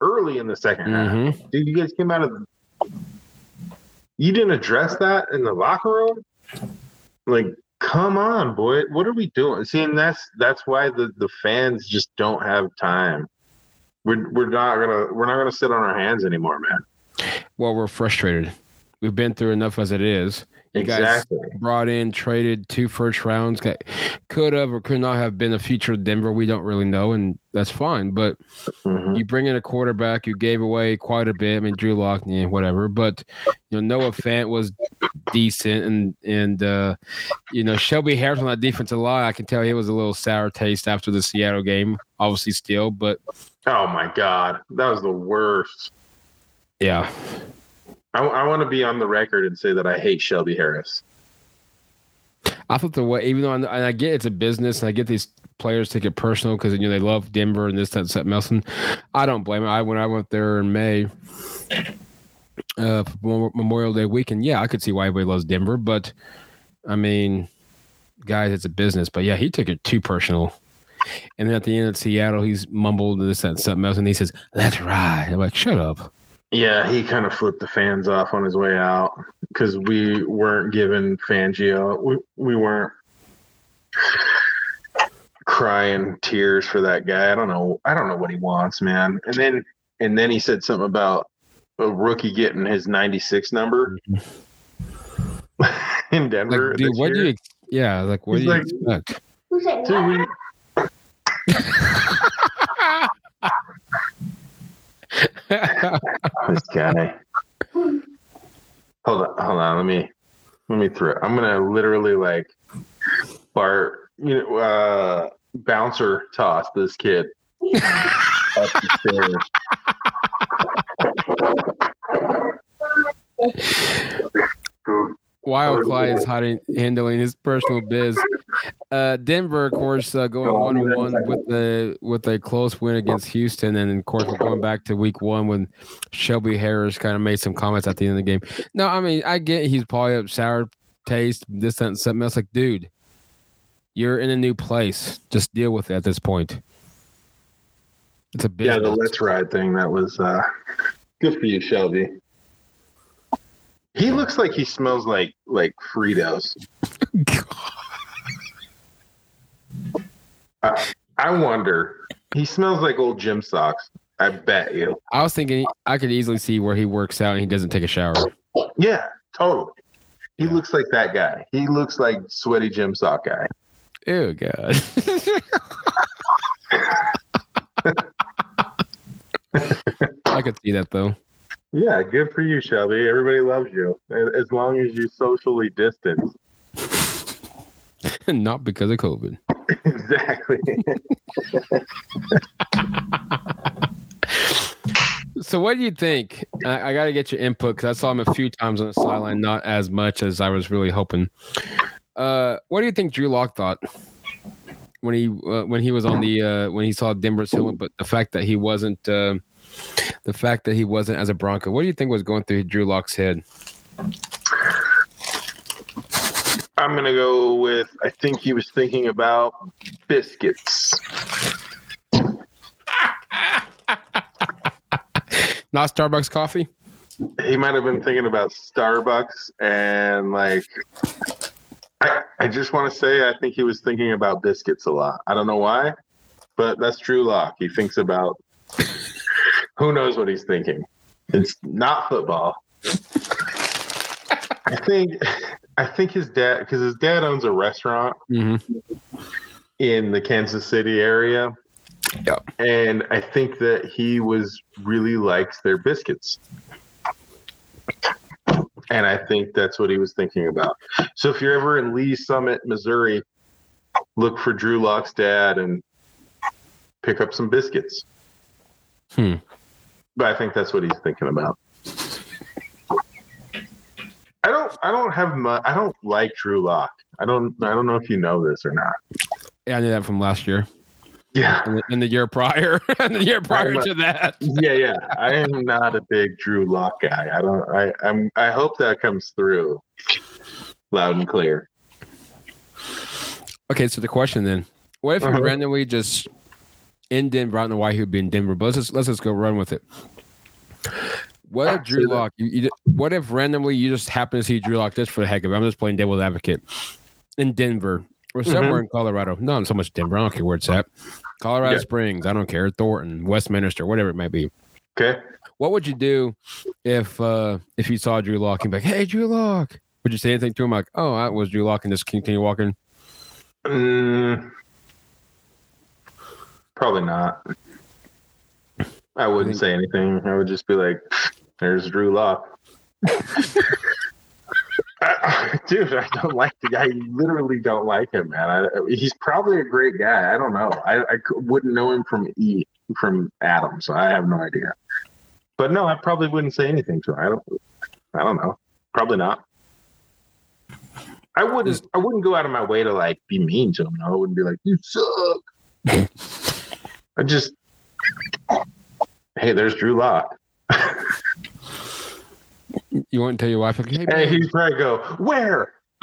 early in the 2nd half. Mhm. Dude, you guys came out of. You didn't address that in the locker room. Like, come on, boy, what are we doing? See, and that's that's why the the fans just don't have time. We're we're not gonna we're not gonna sit on our hands anymore, man. Well, we're frustrated. We've been through enough as it is. You guys brought in, traded two first rounds. Could have or could not have been a future Denver. We don't really know, and that's fine. But Mhm. you bring in a quarterback, you gave away quite a bit. I mean, Drew Lock, yeah, whatever. But you know, Noah Fant was decent, and and uh, you know, Shelby Harris on that defensive line. I can tell he was a little sour taste after the Seattle game. Obviously, still, but Oh my god, that was the worst. yeah, I, I want to be on the record and say that I hate Shelby Harris. I thought the way, even though I, and I get it's a business, and I get these players take it personal because you know they love Denver and this, that, that, Melson. I don't blame it. I when I went there in May, uh, Memorial Day weekend, yeah, I could see why everybody loves Denver, but I mean, guys, it's a business. But yeah, he took it too personal. And then at the end of Seattle, he's mumbled this, that, something else, and he says, "Let's ride." I'm like, "Shut up." Yeah, he kind of flipped the fans off on his way out because we weren't giving Fangio, we, we weren't crying tears for that guy. I don't know. I don't know what he wants, man. And then and then he said something about a rookie getting his 96 number in Denver. Like, dude, what year. do you? Yeah, like what He's do you like, expect? Dude, we, this guy. Hold on, hold on. Let me let me throw. It. I'm gonna literally like bar, you know, uh, bouncer toss this kid up the stairs. Wild Clyde is hiding, handling his personal biz. Uh, Denver, of course, uh, going one on one with the with a close win against Houston, and of course, we're going back to Week One when Shelby Harris kind of made some comments at the end of the game. No, I mean I get he's probably a sour taste, this that, and something else. Like, dude, you're in a new place. Just deal with it at this point. It's a big yeah. The let's ride thing that was uh, good for you, Shelby. He looks like he smells like like Fritos. I, I wonder. He smells like old gym socks. I bet you. I was thinking I could easily see where he works out and he doesn't take a shower. Yeah, totally. He looks like that guy. He looks like sweaty gym sock guy. Oh God. I could see that though. Yeah, good for you, Shelby. Everybody loves you as long as you socially distance. Not because of COVID. exactly. so, what do you think? I, I got to get your input because I saw him a few times on the sideline, not as much as I was really hoping. Uh, what do you think Drew Lock thought when he uh, when he was on the uh, when he saw Denver's Hill, but the fact that he wasn't uh, the fact that he wasn't as a Bronco. What do you think was going through Drew Lock's head? I'm gonna go with. I think he was thinking about biscuits. Not Starbucks coffee. He might have been thinking about Starbucks and like. I, I just want to say I think he was thinking about biscuits a lot. I don't know why, but that's Drew Lock. He thinks about who knows what he's thinking? It's not football. I think I think his dad because his dad owns a restaurant mm-hmm. in the Kansas City area. Yeah. And I think that he was really likes their biscuits. And I think that's what he was thinking about. So if you're ever in Lee Summit, Missouri, look for Drew Lock's dad and pick up some biscuits. Hmm. But I think that's what he's thinking about. I don't. I don't have much. I don't like Drew Lock. I don't. I don't know if you know this or not. Yeah, I knew that from last year. Yeah, and the, and the year prior, and the year prior to that. Yeah, yeah. I am not a big Drew Lock guy. I don't. I. I'm. I hope that comes through loud and clear. Okay, so the question then: What if uh-huh. you randomly just in Denver. I don't know why he would be in Denver, but let's just, let's just go run with it. What if Drew Lock? You, you, what if randomly you just happen to see Drew Lock just for the heck of it? I'm just playing devil's advocate in Denver or somewhere mm-hmm. in Colorado. No, I'm so much Denver. I don't care where it's at. Colorado yeah. Springs. I don't care. Thornton, Westminster, whatever it might be. Okay. What would you do if uh if you saw Drew Lock and be like, "Hey, Drew Lock"? Would you say anything to him like, "Oh, I was Drew Lock," and just continue walking? Mm, Probably not. I wouldn't say anything. I would just be like, "There's Drew Lock." dude, I don't like the guy. I literally don't like him, man. I, he's probably a great guy. I don't know. I, I wouldn't know him from E from Adam, so I have no idea. But no, I probably wouldn't say anything to him. I don't. I don't know. Probably not. I wouldn't. I wouldn't go out of my way to like be mean to him. No, I wouldn't be like, "You suck." I just, hey, there's Drew Lock. You want to tell your wife, like, hey, Hey, he'd probably go, "Where?"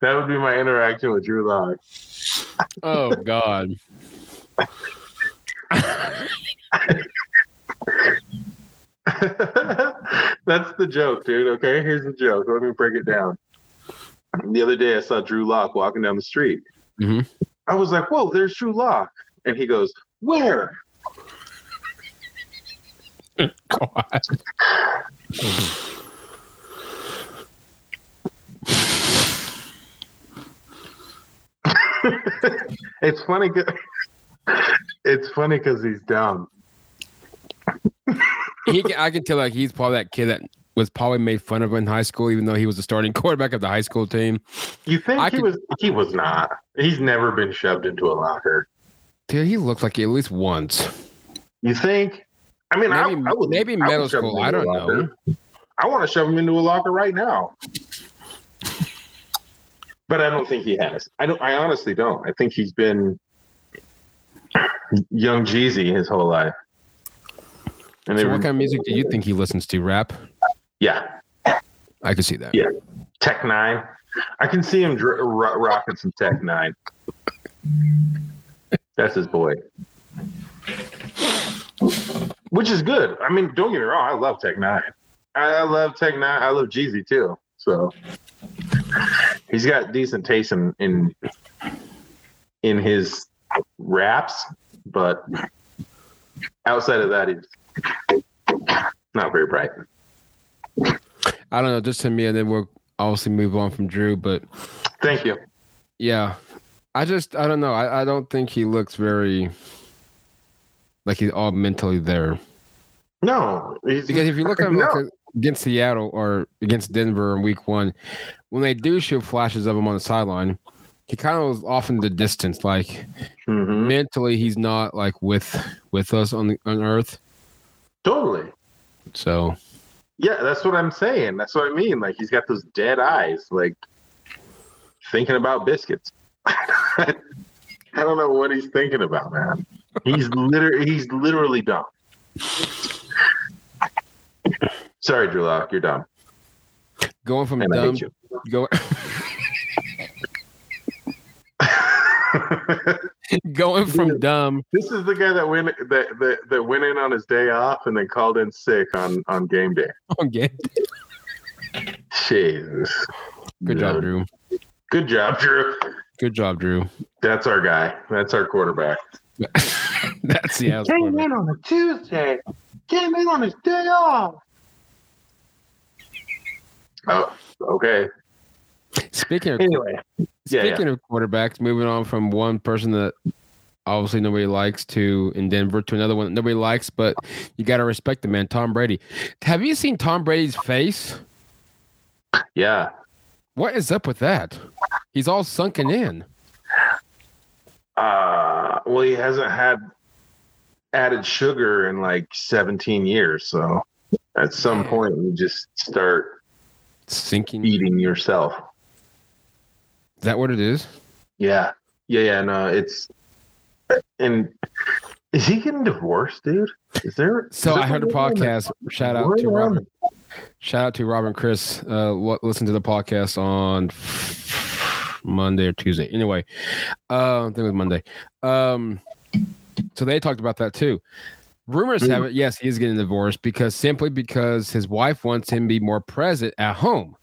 that would be my interaction with Drew Lock. oh God. That's the joke, dude. Okay, here's the joke. Let me break it down. The other day, I saw Drew Lock walking down the street. Mhm. I was like, "Whoa, there's Drew Lock," and he goes, "Where?" God. It's funny. It's funny because he's dumb. He, can- I can tell like he's probably that kid that was probably made fun of in high school, even though he was the starting quarterback of the high school team. You think I he could- was? He was not. He's never been shoved into a locker. Dude, he looked like it at least once. You think? I mean, Maybe- I, I would maybe I middle shove school, I don't locker. I want to shove him into a locker right now. But I don't think he has. I don't. I honestly don't. I think he's been young Jeezy his whole life. And So they what kind of music do you think he listens to? Rap? yeah, I could see that. Yeah. Tech N9ne. I can see him dr- ro- rocking some Tech N9ne. That's his boy. Which is good. I mean, don't get me wrong. I love Tech N9ne. I love Tech N9ne. I love Jeezy too. So he's got decent taste in in, in his raps, but outside of that, he's not very bright. I don't know, just to me, and then we'll obviously move on from Drew. But Thank you. yeah, I just I don't know. I, I don't think he looks very like he's all mentally there. No, Because if you look at him No. like, against Seattle or against Denver in Week One, when they do show flashes of him on the sideline, he kind of was off in the distance. Like Mhm. mentally, he's not like with with us on the on Earth. Totally. So Yeah, that's what I'm saying. That's what I mean. Like he's got those dead eyes, like thinking about biscuits. I don't know what he's thinking about, man. He's literally he's literally dumb. Sorry, Drew Lock, you're dumb. going from And dumb hate you. go, going from dumb this is the guy that went that, that that went in on his day off and then called in sick on on game day. Okay. Jesus. Good job, Drew. Good job, Drew. Good job, Drew. That's our guy. That's our quarterback. That's yeah. that's Came funny. in on a Tuesday. Came in on his day off. Oh, okay. Speaking of Anyway, yeah, speaking of quarterbacks, moving on from one person that obviously nobody likes to in Denver to another one that nobody likes, but you got to respect the man, Tom Brady. Have you seen Tom Brady's face? yeah. What is up with that? He's all sunken in. Uh, well, he hasn't had added sugar in like 17 years, so at some point you just start Sinking. Eating yourself. That what it is? Yeah, yeah, yeah. No, it's and is he getting divorced, dude? Is there? So is there I heard a podcast. Shout out to. Robin. Shout out to Robin Chris. Uh, listen to the podcast on Monday or Tuesday. Anyway, uh, I think it was Monday. Um, so they talked about that too. Rumors have it, yes, he is getting divorced because simply because his wife wants him to be more present at home.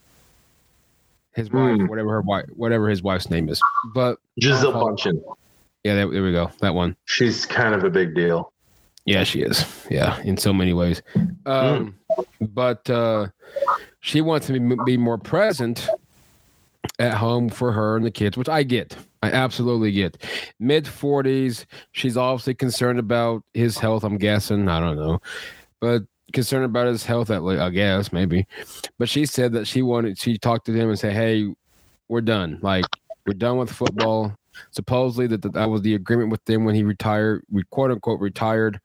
His wife, Hmm. whatever her wife, whatever his wife's name is, but Gisele Oh. Bundchen. yeah, there, there we go. That one. She's kind of a big deal. Yeah, she is. Yeah, in so many ways. Um, But uh, she wants to be, be more present at home for her and the kids, which I get. I absolutely get. Mid 40s, she's obviously concerned about his health, I'm guessing. I don't know. But concerned about his health, at least, I guess, maybe. But she said that she wanted, she talked to him and said, hey, we're done. Like we're done with football. Supposedly that that was the agreement with them when he retired, we quote unquote retired,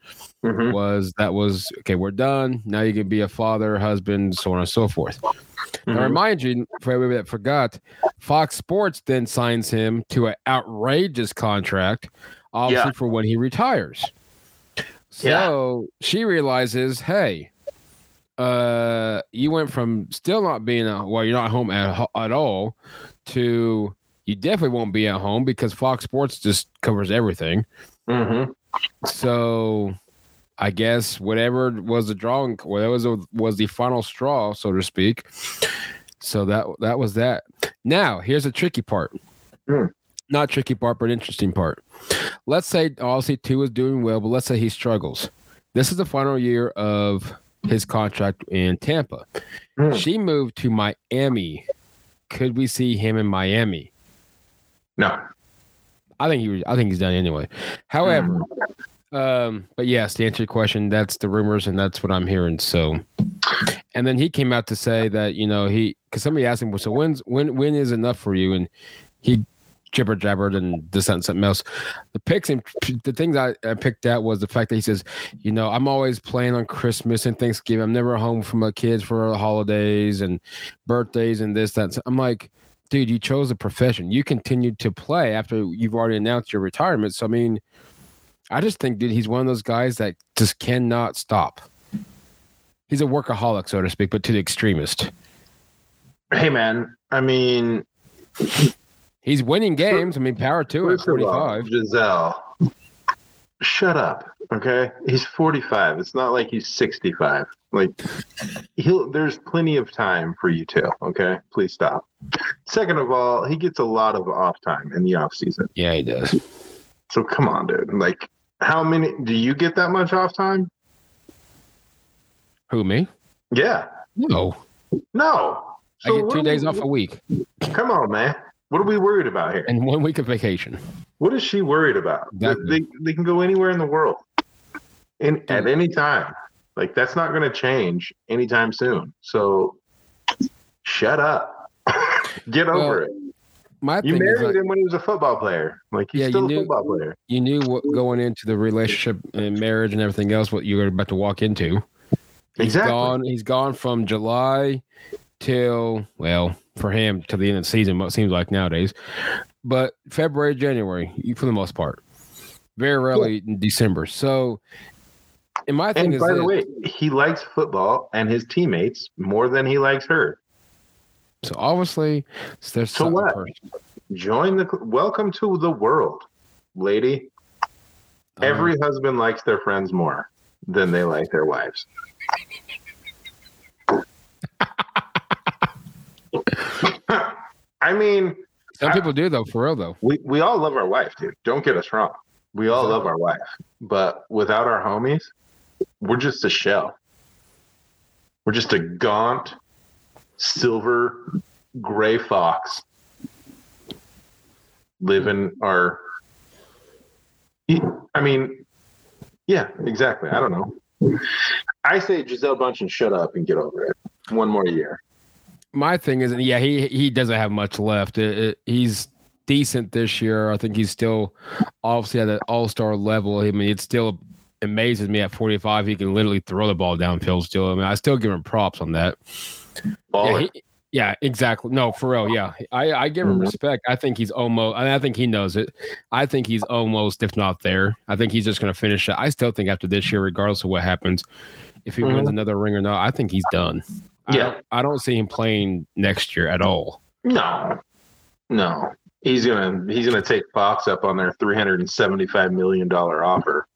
Mhm. was that was okay. We're done. Now you can be a father, husband, so on and so forth. Now, Mhm. remind you, for everybody that forgot, Fox Sports then signs him to an outrageous contract, obviously Yeah. for when he retires. So she realizes, hey, uh, you went from still not being a, well, you're not home at, at all, to you definitely won't be at home because Fox Sports just covers everything. Mhm. So I guess whatever was the drawing, whatever was, was the final straw, so to speak. So that that was that. Now here's the tricky part. Hmm. Not tricky part, but interesting part. Let's say obviously Tua is doing well, but let's say he struggles. This is the final year of his contract in Tampa. Hmm. She moved to Miami. Could we see him in Miami? No. I think he. I think he's done anyway. However, um, but yes, to answer your question, that's the rumors, and that's what I'm hearing. So, and then he came out to say that you know he because somebody asked him, well, so when's when when is enough for you? And he jibber jabbered and this and something else. The picks and the things I, I picked out was the fact that he says, you know, I'm always playing on Christmas and Thanksgiving. I'm never home from my kids for the holidays and birthdays and this that. I'm like, dude, you chose a profession. You continued to play after you've already announced your retirement. So I mean, I just think, dude, he's one of those guys that just cannot stop. He's a workaholic, so to speak, but to the extremist. Hey man, I mean, He's winning games. I mean, power it. first of all, 45. Gisele, shut up. Okay, he's 45. It's not like he's 65. Like he'll. There's plenty of time for you too. Okay, please stop. Second of all, he gets a lot of off time in the off season. Yeah, he does. So come on, dude. Like, how many do you get that much off time? Who me? Yeah. No, No. So I get two days off a week Come on, man. What are we worried about here? and one week of vacation. What is she worried about? They- Exactly. They, they can go anywhere in the world, in at any time. Like that's not going to change anytime soon. So, shut up. Get Well, over it. My You married like, him when he was a football player. Like he's Yeah, you still a knew- football player. you knew what going into the relationship and marriage and everything else, what you were about to walk into. He's Exactly. gone. He's gone from July till well, for him to the end of the season. What seems like nowadays, but February, January, for the most part. Very rarely in December. So, and my thing And is, by the way, he likes football and his teammates more than he likes her. so obviously, there's So what? first. Join the welcome to the world, lady. Every uh-huh. husband likes their friends more than they like their wives. I mean, some people do though, for real though. we, we all love our wife, dude. Don't get us wrong. We all love our wife. But without our homies, we're just a shell. We're just a gaunt, silver, gray fox living our. I mean, yeah, exactly. I don't know. I say Gisele Bundchen, shut up and get over it. One more year. My thing is, yeah, he he doesn't have much left. It- it- he's decent this year. I think he's still obviously at an all star level. I mean, it still amazes me at 45 he can literally throw the ball downfield. Still, I mean, I still give him props on that. Yeah, he, yeah, exactly. No, for real. Yeah, I I give him Mhm. respect. I think he's almost. I, mean, I think he knows it. I think he's almost, if not there. I think he's just going to finish it. I still think after this year, regardless of what happens, if he wins Mhm. another ring or not, I think he's done. I Yeah. don't- I don't see him playing next year at all. No, no. He's gonna he's gonna take Fox up on their three hundred and seventy five million dollar offer.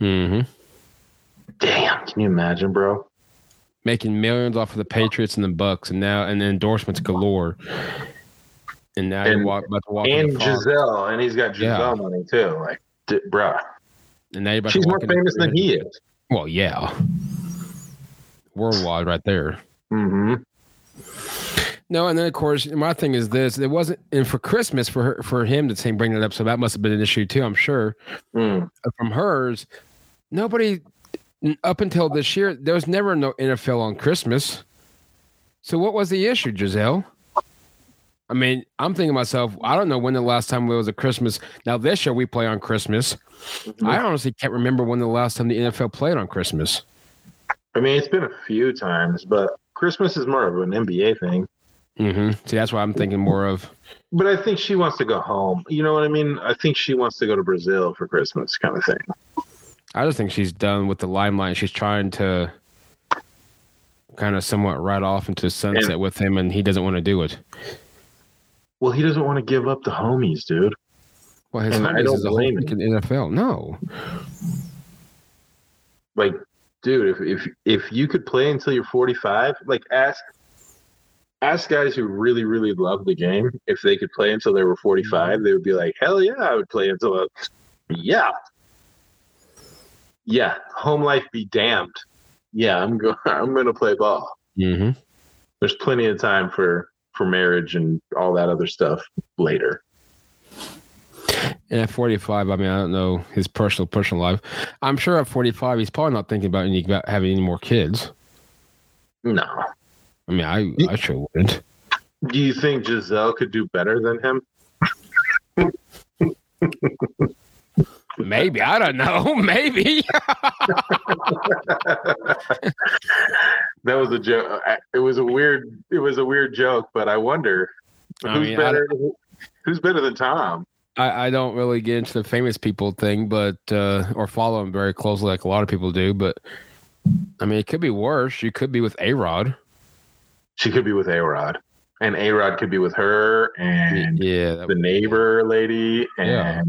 Mm-hmm. Damn, can you imagine, bro? Making millions off of the Patriots and the Bucs, and now and endorsements galore. And now And- you're walk, about to walk and Gisele, and he's got Yeah. Gisele money too. Like, d- bruh, and now you're about she's more famous than he is. Well, yeah, worldwide, right there. Mm-hmm. No, and then of course my thing is this: it wasn't, and for Christmas for her, for him to say bring it up, so that must have been an issue too. I'm sure Mm. from hers, nobody up until this year there was never no NFL on Christmas. So what was the issue, Gisele? I mean, I'm thinking to myself, I don't know when the last time it was a Christmas. Now this year we play on Christmas. Mm-hmm. I honestly can't remember when the last time the NFL played on Christmas. I mean, it's been a few times, but Christmas is more of an NBA thing. Mm-hmm. See, that's what I'm thinking more of. But I think she wants to go home. You know what I mean? I think she wants to go to Brazil for Christmas, kind of thing. I just think she's done with the limelight. She's trying to kind of somewhat ride off into the sunset And- with him, and he doesn't want to do it. Well, he doesn't want to give up the homies, dude. Well, his And I homies don't is a whole him. NFL. No, Like, dude, if if if you could play until you're 45, like ask ask guys who really really love the game if they could play until they were 45, they would be like, hell yeah, I would play until I, yeah, yeah, home life be damned. Yeah, I'm going. I'm going to play ball. mm-hmm. There's plenty of time for for marriage and all that other stuff later. And at 45, I mean, I don't know his personal personal life. I'm sure at 45, he's probably not thinking about any about having any more kids. No. I mean, I I sure wouldn't. Do you think Gisele could do better than him? Maybe I don't know. Maybe. that was a joke. It was a weird. It was a weird joke, but I wonder I who's mean, I better. Who's better than Tom? I, I don't really get into the famous people thing, but uh, or follow them very closely like a lot of people do. But I mean, it could be worse. You could be with A Rod. She could be with A Rod, and A Rod could be with her, and Yeah, the neighbor lady, and Yeah.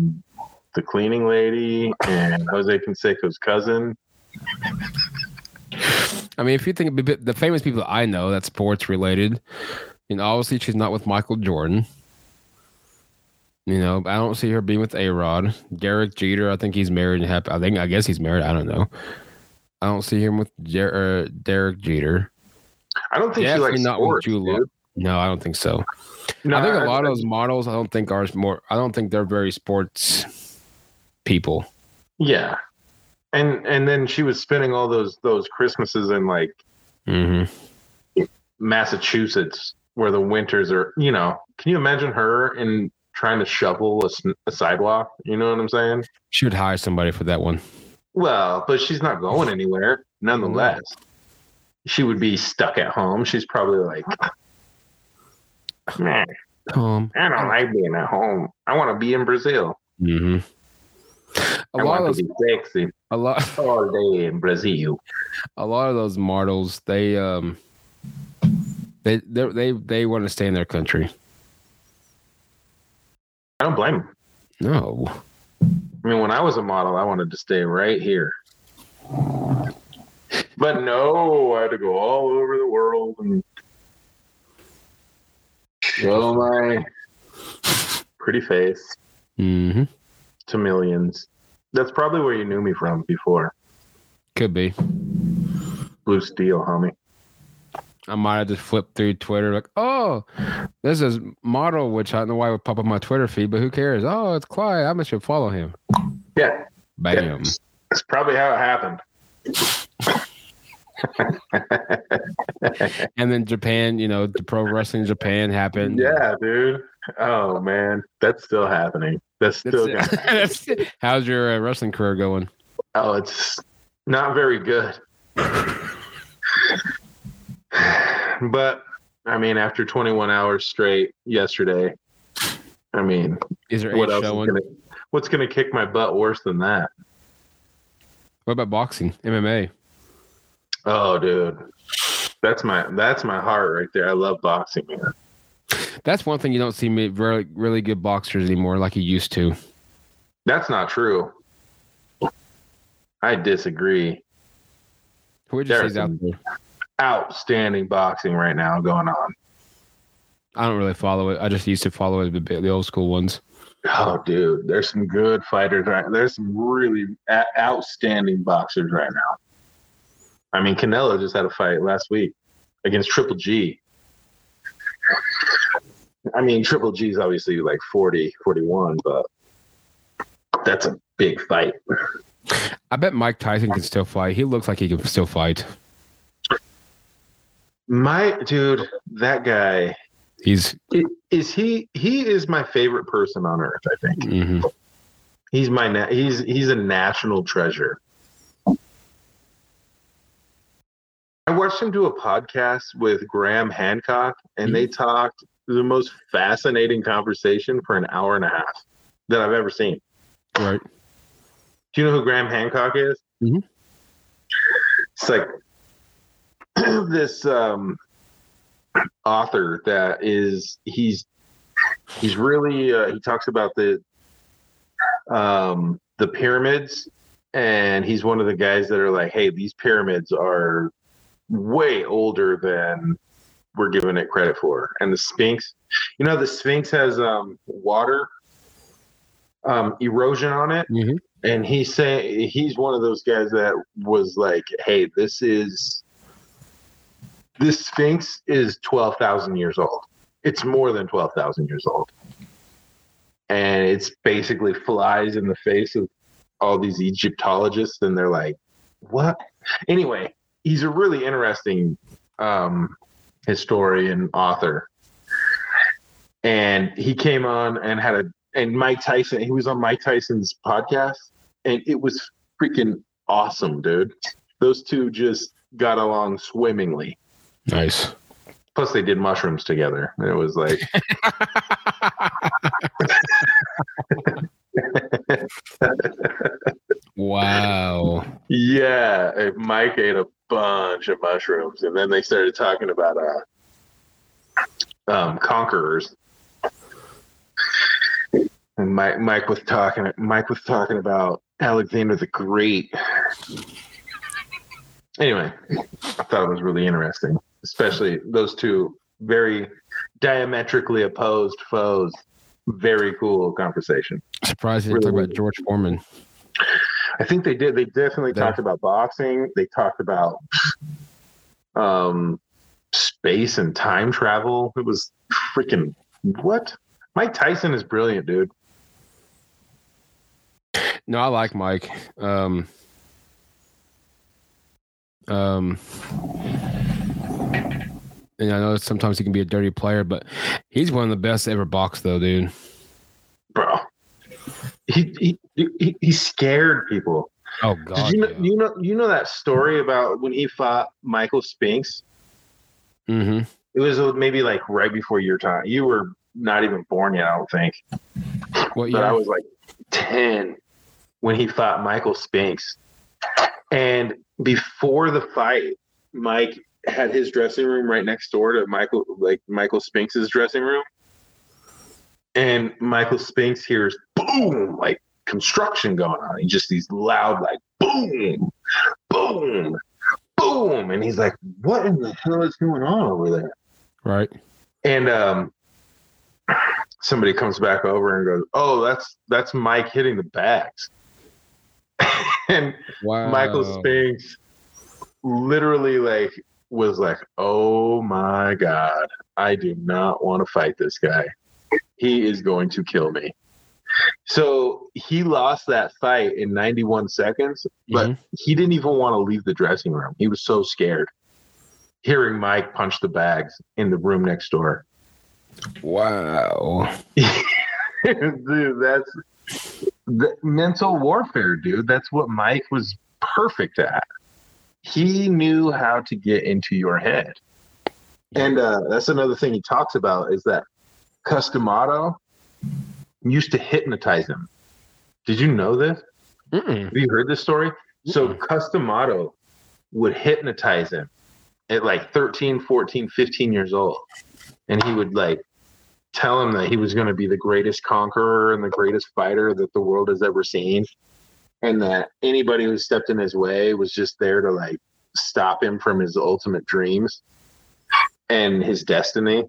the cleaning lady, and Jose Canseco's cousin. I mean, if you think of the famous people that I know that's sports related, you know, obviously she's not with Michael Jordan. You know, I don't see her being with A Rod. Derek Jeter, I think he's married and happy. I think, I guess he's married. I don't know. I don't see him with Jer- uh, Derek Jeter. I don't think Definitely she likes not with sports, Drew Lock. dude. No, I don't think so. No, I think a lot of those models, I don't think are more. I don't think they're very sports people. Yeah, and and then she was spending all those those Christmases in like Mm-hmm. Massachusetts, where the winters are. You know, can you imagine her in trying to shovel a sidewalk? You know what I'm saying? She would hire somebody for that one. Well, but she's not going anywhere. Nonetheless, she would be stuck at home. She's probably like, man, Um, I don't like being at home. I want to be in Brazil. Mm-hmm. A I lot want of to those, be sexy a lot, all day in Brazil. a lot of those models, they um, they they they, they want to stay in their country. I don't blame them. No, I mean, when I was a model, I wanted to stay right here. But no, I had to go all over the world and show my pretty face hmm to millions. That's probably where you knew me from before. could be. Blue Steel, homie. I might have just flipped through Twitter like, oh, this is model, which I don't know why it would pop up my Twitter feed, but who cares? Oh, it's Clyde. I should follow him. Yeah, Bam. that's probably how it happened. And then Japan, you know, the pro wrestling Japan happened. Yeah, dude. Oh man, that's still happening. That's That's still going. That's. How's your uh, wrestling career going? Oh, it's not very good. but I mean, after 21 hours straight yesterday, I mean, Is there what else is gonna, what's going to kick my butt worse than that? What about boxing, MMA? Oh, dude, that's my that's my heart right there. I love boxing, man. That's one thing you don't see me really really good boxers anymore like you used to. That's not true. I disagree. Who would you say out there? Outstanding boxing right now going on. I don't really follow it. I just used to follow it a bit, the old school ones. Oh, dude, there's some good fighters right. There's some really a- outstanding boxers right now. I mean, Canelo just had a fight last week against Triple G. I mean, Triple G is obviously like 40, 41, but that's a big fight. I bet Mike Tyson can still fight. He looks like he can still fight. My dude, that guy He's is he he is my favorite person on earth. I think mhm. he's my na- he's he's a national treasure. I watched him do a podcast with Graham Hancock, and they talked the most fascinating conversation for an hour and a half that I've ever seen. right. Do you know who Graham Hancock is? Mhm. It's like this um, author that is he's he's really uh, he talks about the um, the pyramids, and he's one of the guys that are like, hey, these pyramids are way older than we're giving it credit for. And the Sphinx, you know, the Sphinx has um, water um, erosion on it Mhm. and he's saying he's one of those guys that was like, "Hey, this is this Sphinx is twelve thousand years old. It's more than twelve thousand years old, and it's basically flies in the face of all these Egyptologists, and they're like, "What?" Anyway, he's a really interesting um, historian author, and he came on and had a and Mike Tyson. He was on Mike Tyson's podcast, and it was freaking awesome, dude. Those two just got along swimmingly. Nice. Plus, they did mushrooms together. It was like, wow. yeah, Mike ate a bunch of mushrooms, and then they started talking about uh, um, conquerors. And Mike, Mike was talking. Mike was talking about Alexander the Great. Anyway, I thought it was really interesting, especially those two very diametrically opposed foes. Very cool conversation. Surprised you didn't talk about George Foreman. I think they did. They definitely talked about boxing. They talked about um, space and time travel. It was freaking what? Mike Tyson is brilliant, dude. No, I like Mike. Um, um, and I know sometimes he can be a dirty player, but he's one of the best ever box, though, dude. bro. He he he, he scared people. Oh God, Did you know, yeah. you know you know that story about when he fought Michael Spinks? Mhm. It was maybe like right before your time. You were not even born yet, I don't think. What but I was like 10 when he fought Michael Spinks. And before the fight, Mike had his dressing room right next door to Michael, like Michael Spinks's dressing room. And Michael Spinks hears boom, like construction going on. He just these loud, like boom, boom, boom. And he's like, what in the hell is going on over there? right. And um, somebody comes back over and goes, "Oh, that's that's Mike hitting the bags." and Wow. Michael Spinks literally like was like, "Oh my god, I do not want to fight this guy. He is going to kill me." So he lost that fight in 91 seconds, but Mhm. he didn't even want to leave the dressing room. He was so scared hearing Mike punch the bags in the room next door. Wow. dude, that's the mental warfare, dude. That's what Mike was perfect at. He knew how to get into your head. And uh, that's another thing he talks about is that Cus D'Amato used to hypnotize him. Did you know this? Mm-mm. Have you heard this story? So Mm-mm. Cus D'Amato would hypnotize him at like 13, 14, 15 years old. And he would like tell him that he was going to be the greatest conqueror and the greatest fighter that the world has ever seen. And that anybody who stepped in his way was just there to like stop him from his ultimate dreams and his destiny.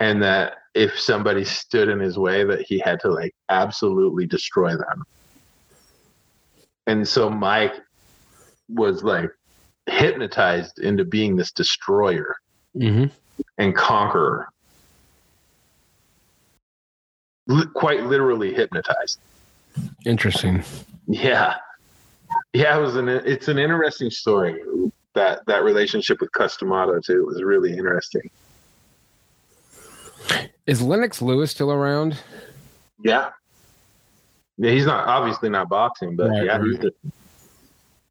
And that if somebody stood in his way, that he had to like absolutely destroy them. And so Mike was like hypnotized into being this destroyer hmm and conqueror. Li- quite literally hypnotized. Interesting. Yeah. Yeah, it was an it's an interesting story. That that relationship with Cus D'Amato too It was really interesting. Is Lennox Lewis still around? Yeah. Yeah, he's not obviously not boxing, but Right, yeah, right. he's a,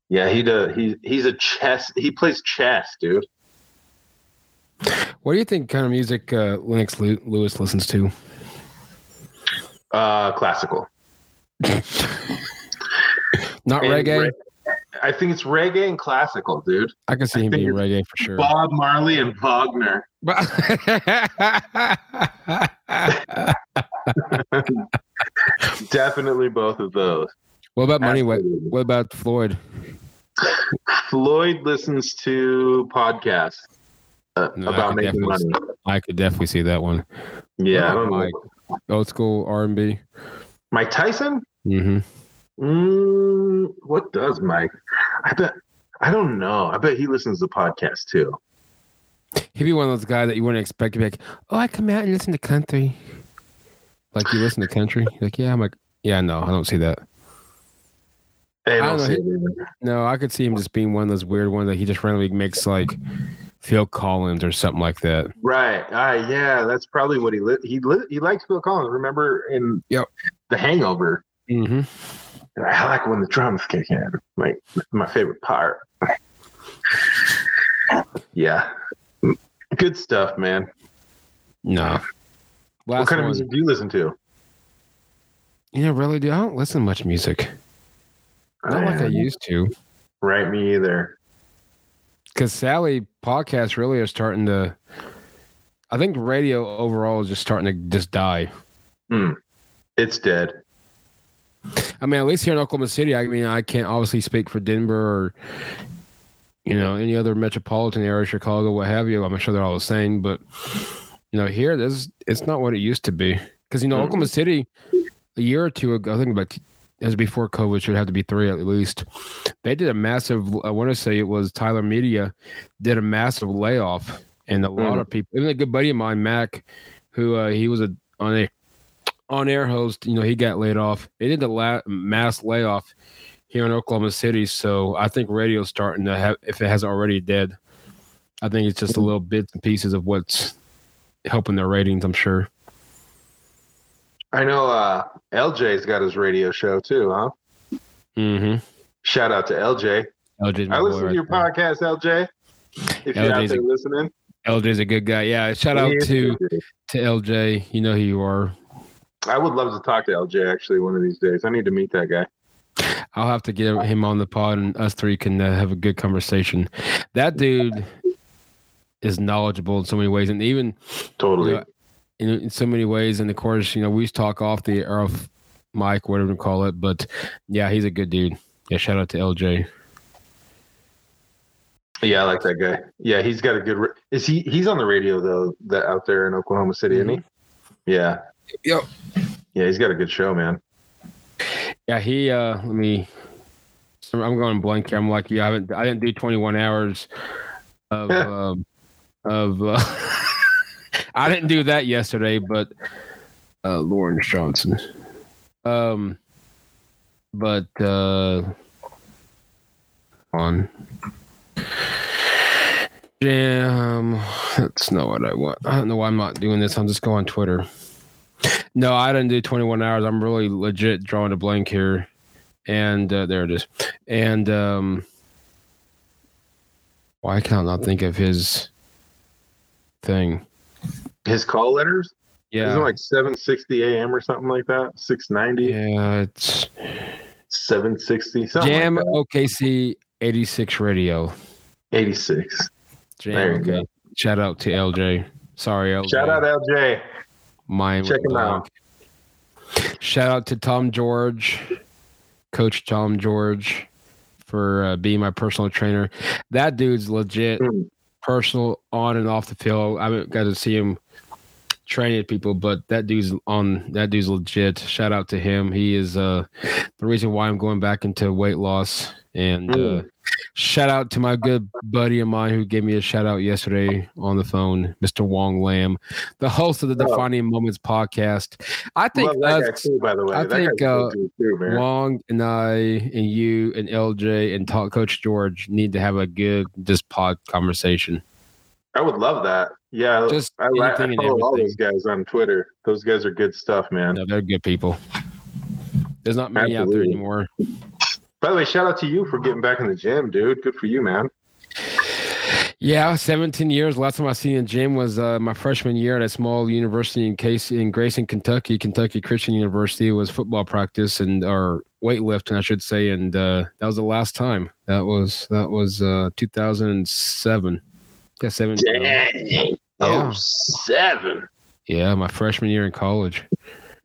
yeah, he does. He he's a chess. He plays chess, dude. What do you think kind of music uh, Lennox Lewis listens to? Uh, classical. Not And reggae. re- I think it's reggae and classical, dude. I can see I him being reggae for sure. Bob Marley and Wagner. Definitely both of those. what about Money? What, what about Floyd? Floyd listens to podcasts uh, No, about making money. I could definitely see that one. Yeah, I don't. Mike? Old school R and B. Mike Tyson? Mm-hmm. Mm, what does Mike? I bet. I don't know. I bet he listens to podcasts too. He'd be one of those guys that you wouldn't expect to be like, "Oh, I come out and listen to country." Like you listen to country? Like, yeah, I'm like, yeah, no, I don't see that. Hey, I don't don't it. No, I could see him just being one of those weird ones that he just randomly makes like Phil Collins or something like that. Right. Uh, yeah, that's probably what he li- he li- he likes Phil Collins. Remember in Yep. The Hangover? Mm-hmm. I like when the drums kick in. Like my favorite part. yeah. Good stuff, man. No. what Last kind of music do you listen to? You know, really, dude, I don't listen to much music. Not like I used to. Right, me either. Because Sally podcasts really are starting to. I think radio overall is just starting to just die. Hmm. It's dead. I mean, at least here in Oklahoma City, I mean, I can't obviously speak for Denver or, you know, any other metropolitan area, Chicago, what have you. I'm sure they're all the same, but you know, here, this it's not what it used to be. Because you know. Oklahoma City, a year or two ago, I think about as before COVID, should have to be three at least. They did a massive. I want to say it was Tyler Media did a massive layoff, and a lot Mhm. of people, even a good buddy of mine, Mac, who uh, he was a on a on air host, you know, he got laid off. They did the la- mass layoff here in Oklahoma City. So I think radio's starting to have, if it hasn't already dead, I think it's just a little bits and pieces of what's helping their ratings, I'm sure. I know uh, LJ's got his radio show too, huh? Mm-hmm. Shout out to LJ. LJ's I listen to right your there. podcast, LJ. If you're out LJ's there listening, LJ's a good guy. Yeah. Shout out to, to LJ. You know who you are. I would love to talk to LJ actually one of these days. I need to meet that guy. I'll have to get him on the pod and us three can uh, have a good conversation. That dude is knowledgeable in so many ways. And even Totally. Yeah. in, in so many ways. And of course, you know, we used to talk off the air off mic, whatever you call it. But yeah, he's a good dude. Yeah, shout out to LJ. Yeah, I like that guy. Yeah, he's got a good. ra- Is he? He's on the radio though. That out there in Oklahoma City, isn't he? Yeah. Yep. Yeah, he's got a good show, man. Yeah, he. uh Let me. I'm going blank here. I'm like, yeah, I haven't. I didn't do 21 hours of um, of. Uh, I didn't do that yesterday, but uh Lawrence Johnson. Um, but uh on. Yeah, um, that's not what I want. I don't know why I'm not doing this. I'm just going on Twitter. No, I didn't do 21 hours. I'm really legit drawing a blank here. And uh, there it is. And um why can I not think of his thing? His call letters. Yeah. Isn't it like 760 a.m. or something like that? 690, yeah, it's 760, something Jam like. OKC 86 Radio. 86. Jam There you okay. Shout out to LJ. Sorry, LJ. Shout out LJ. Mine Check him out. Shout out to Tom George, Coach Tom George, for uh, being my personal trainer. That dude's legit, Mm. personal on and off the field. I haven't got to see him training people, but that dude's on. That dude's legit. Shout out to him. He is uh, the reason why I'm going back into weight loss. And uh, Mm. Shout out to my good buddy of mine who gave me a shout out yesterday on the phone, Mr. Wong Lam, the host of the Oh. Defining Moments podcast. I think that us, too, by the way. I that think, uh, too. Wong and I and you and LJ and talk, Coach George need to have a good this pod conversation. I would love that. Yeah, Just I, I, I follow all those guys on Twitter. Those guys are good stuff, man. No, they're good people. There's not many out there anymore. By the way, shout out to you for getting back in the gym, dude. Good for you, man. Yeah, 17 years. Last time I seen in the gym was uh, my freshman year at a small university in Case in Grayson, Kentucky, Kentucky Christian University. It was football practice and or weightlifting, I should say, and uh, that was the last time. That was that was uh, 2007. Yeah, seven. Dang. Oh, seven. Yeah, my freshman year in college.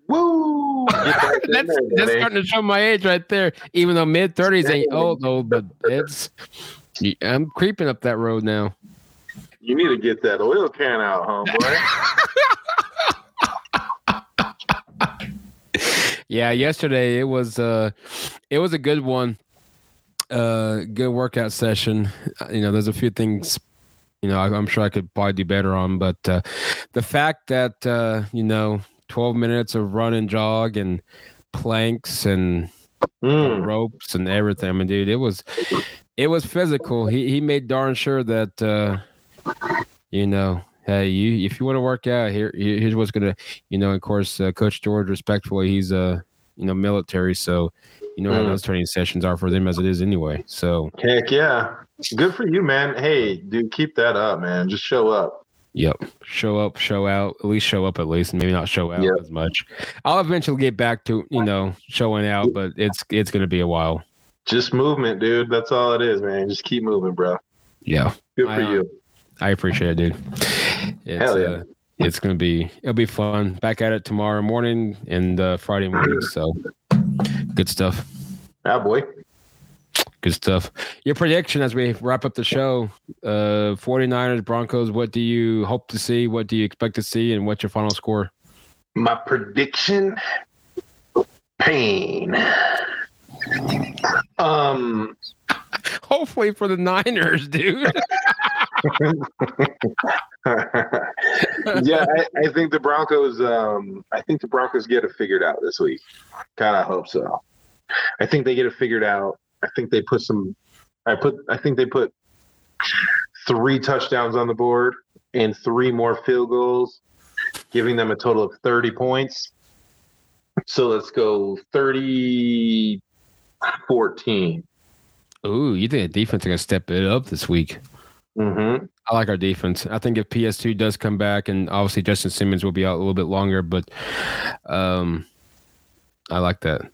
Woo! Get back in that's there, that's buddy. starting to show my age right there. Even though mid 30s ain't old though, but it's I'm creeping up that road now. You need to get that oil can out, homeboy. Yeah, yesterday it was uh it was a good one. Uh good workout session. Uh, You know, there's a few things you know, I, I'm sure I could probably do better on, but uh the fact that uh, you know, 12 minutes of run and jog and planks and Mm. ropes and everything. I mean, dude, it was it was physical. He he made darn sure that uh you know, hey, you if you want to work out, here here- here's what's gonna, you know. Of course, uh, Coach George, respectfully, he's uh you know military, so you know how Mm. those training sessions are for them as it is anyway. So Heck yeah. Good for you, man. Hey, dude, keep that up, man. Just show up. Yep, show up, show out, at least show up at least, and maybe not show out Yep. as much. I'll eventually get back to you know showing out, but it's it's gonna be a while. Just movement, dude. That's all it is, man. Just keep moving, bro. Yeah. Good for uh, you. I appreciate it, dude. It's, Hell yeah. uh, it's gonna be it'll be fun. Back at it tomorrow morning and uh, Friday morning. So good stuff. Ah, boy. Good stuff. Your prediction as we wrap up the show, uh 49ers, Broncos, what do you hope to see? What do you expect to see? And what's your final score? My prediction pain. Um, Hopefully for the Niners, dude. yeah, I, I think the Broncos. Um, I think the Broncos get it figured out this week. Kind of hope so. I think they get it figured out. I think they put some. I put. I think they put three touchdowns on the board and three more field goals, giving them a total of thirty points. So let's go 30 14. Ooh, you think the defense is gonna step it up this week? Mm-hmm. I like our defense. I think if PS2 does come back, and obviously Justin Simmons will be out a little bit longer, but um, I like that.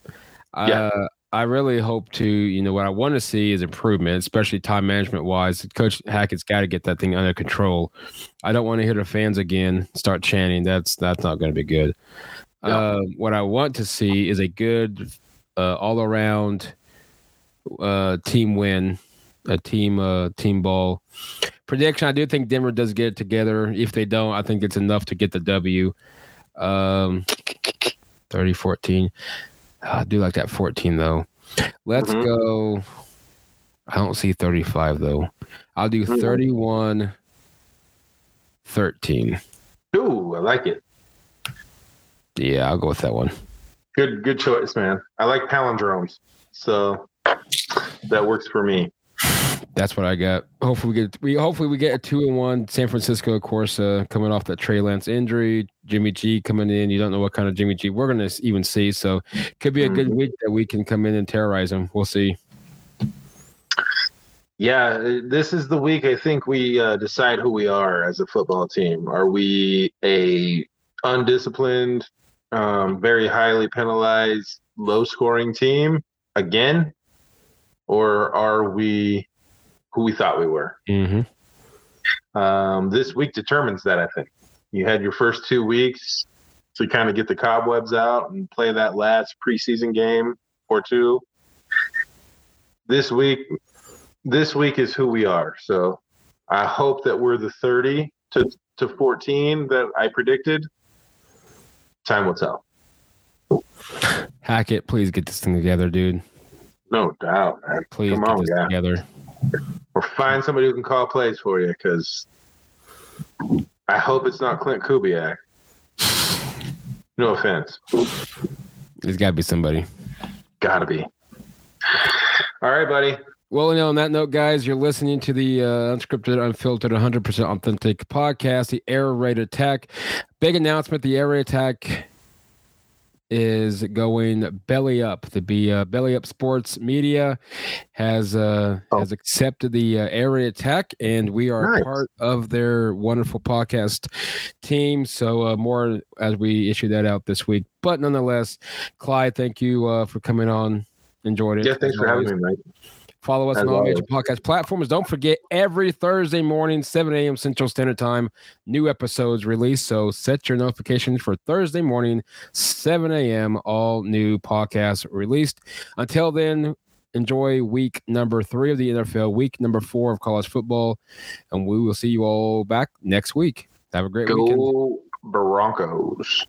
Yeah. Uh, I really hope to, you know, what I want to see is improvement, especially time management wise. Coach Hackett's got to get that thing under control. I don't want to hear the fans again start chanting. That's that's not going to be good. Yeah. Uh, what I want to see is a good, uh, all around uh, team win, a team uh, team ball prediction. I do think Denver does get it together. If they don't, I think it's enough to get the W. Um, 30 14. I do like that 14 though. Let's Mhm. go. I don't see 35 though. I'll do Mhm. 31 13. Ooh, I like it. Yeah, I'll go with that one. Good, good choice, man. I like palindromes, so that works for me. That's what I got. Hopefully we get we hopefully we get a two and one. San Francisco, of course, uh, coming off that Trey Lance injury. Jimmy G coming in. You don't know what kind of Jimmy G we're gonna even see. So could be a good Mhm. week that we can come in and terrorize them. We'll see. Yeah, this is the week I think we uh, decide who we are as a football team. Are we a undisciplined, um, very highly penalized, low-scoring team again, or are we who we thought we were? Mm-hmm. Um, this week determines that. I think you had your first two weeks to kind of get the cobwebs out and play that last preseason game or two. This week, this week is who we are. So I hope that we're the 30 to, to 14 that I predicted. Time will tell. Hackett, please get this thing together, dude. No doubt, man. Please Come get on, this guy. together. Or find somebody who can call plays for you because I hope it's not Klint Kubiak. No offense. There's got to be somebody. Gotta be. All right, buddy. Well, and on that note, guys, you're listening to the uh, unscripted, unfiltered, 100% authentic podcast, the Air Raid Attack. Big announcement: the Air Raid Attack is going belly up. The be uh, belly up sports media has uh, oh. has accepted the uh, Raid Attack, and we are nice. part of their wonderful podcast team. So uh, more as we issue that out this week. But nonetheless, Clyde, thank you uh, for coming on. Enjoyed it. Yeah, thanks for having me, Mike. Follow us on all major podcast platforms. Don't forget, every Thursday morning, 7 a.m. Central Standard Time, new episodes released. So set your notifications for Thursday morning, 7 a.m., all new podcasts released. Until then, enjoy week number three of the NFL, week number four of college football, and we will see you all back next week. Have a great Go weekend. Broncos.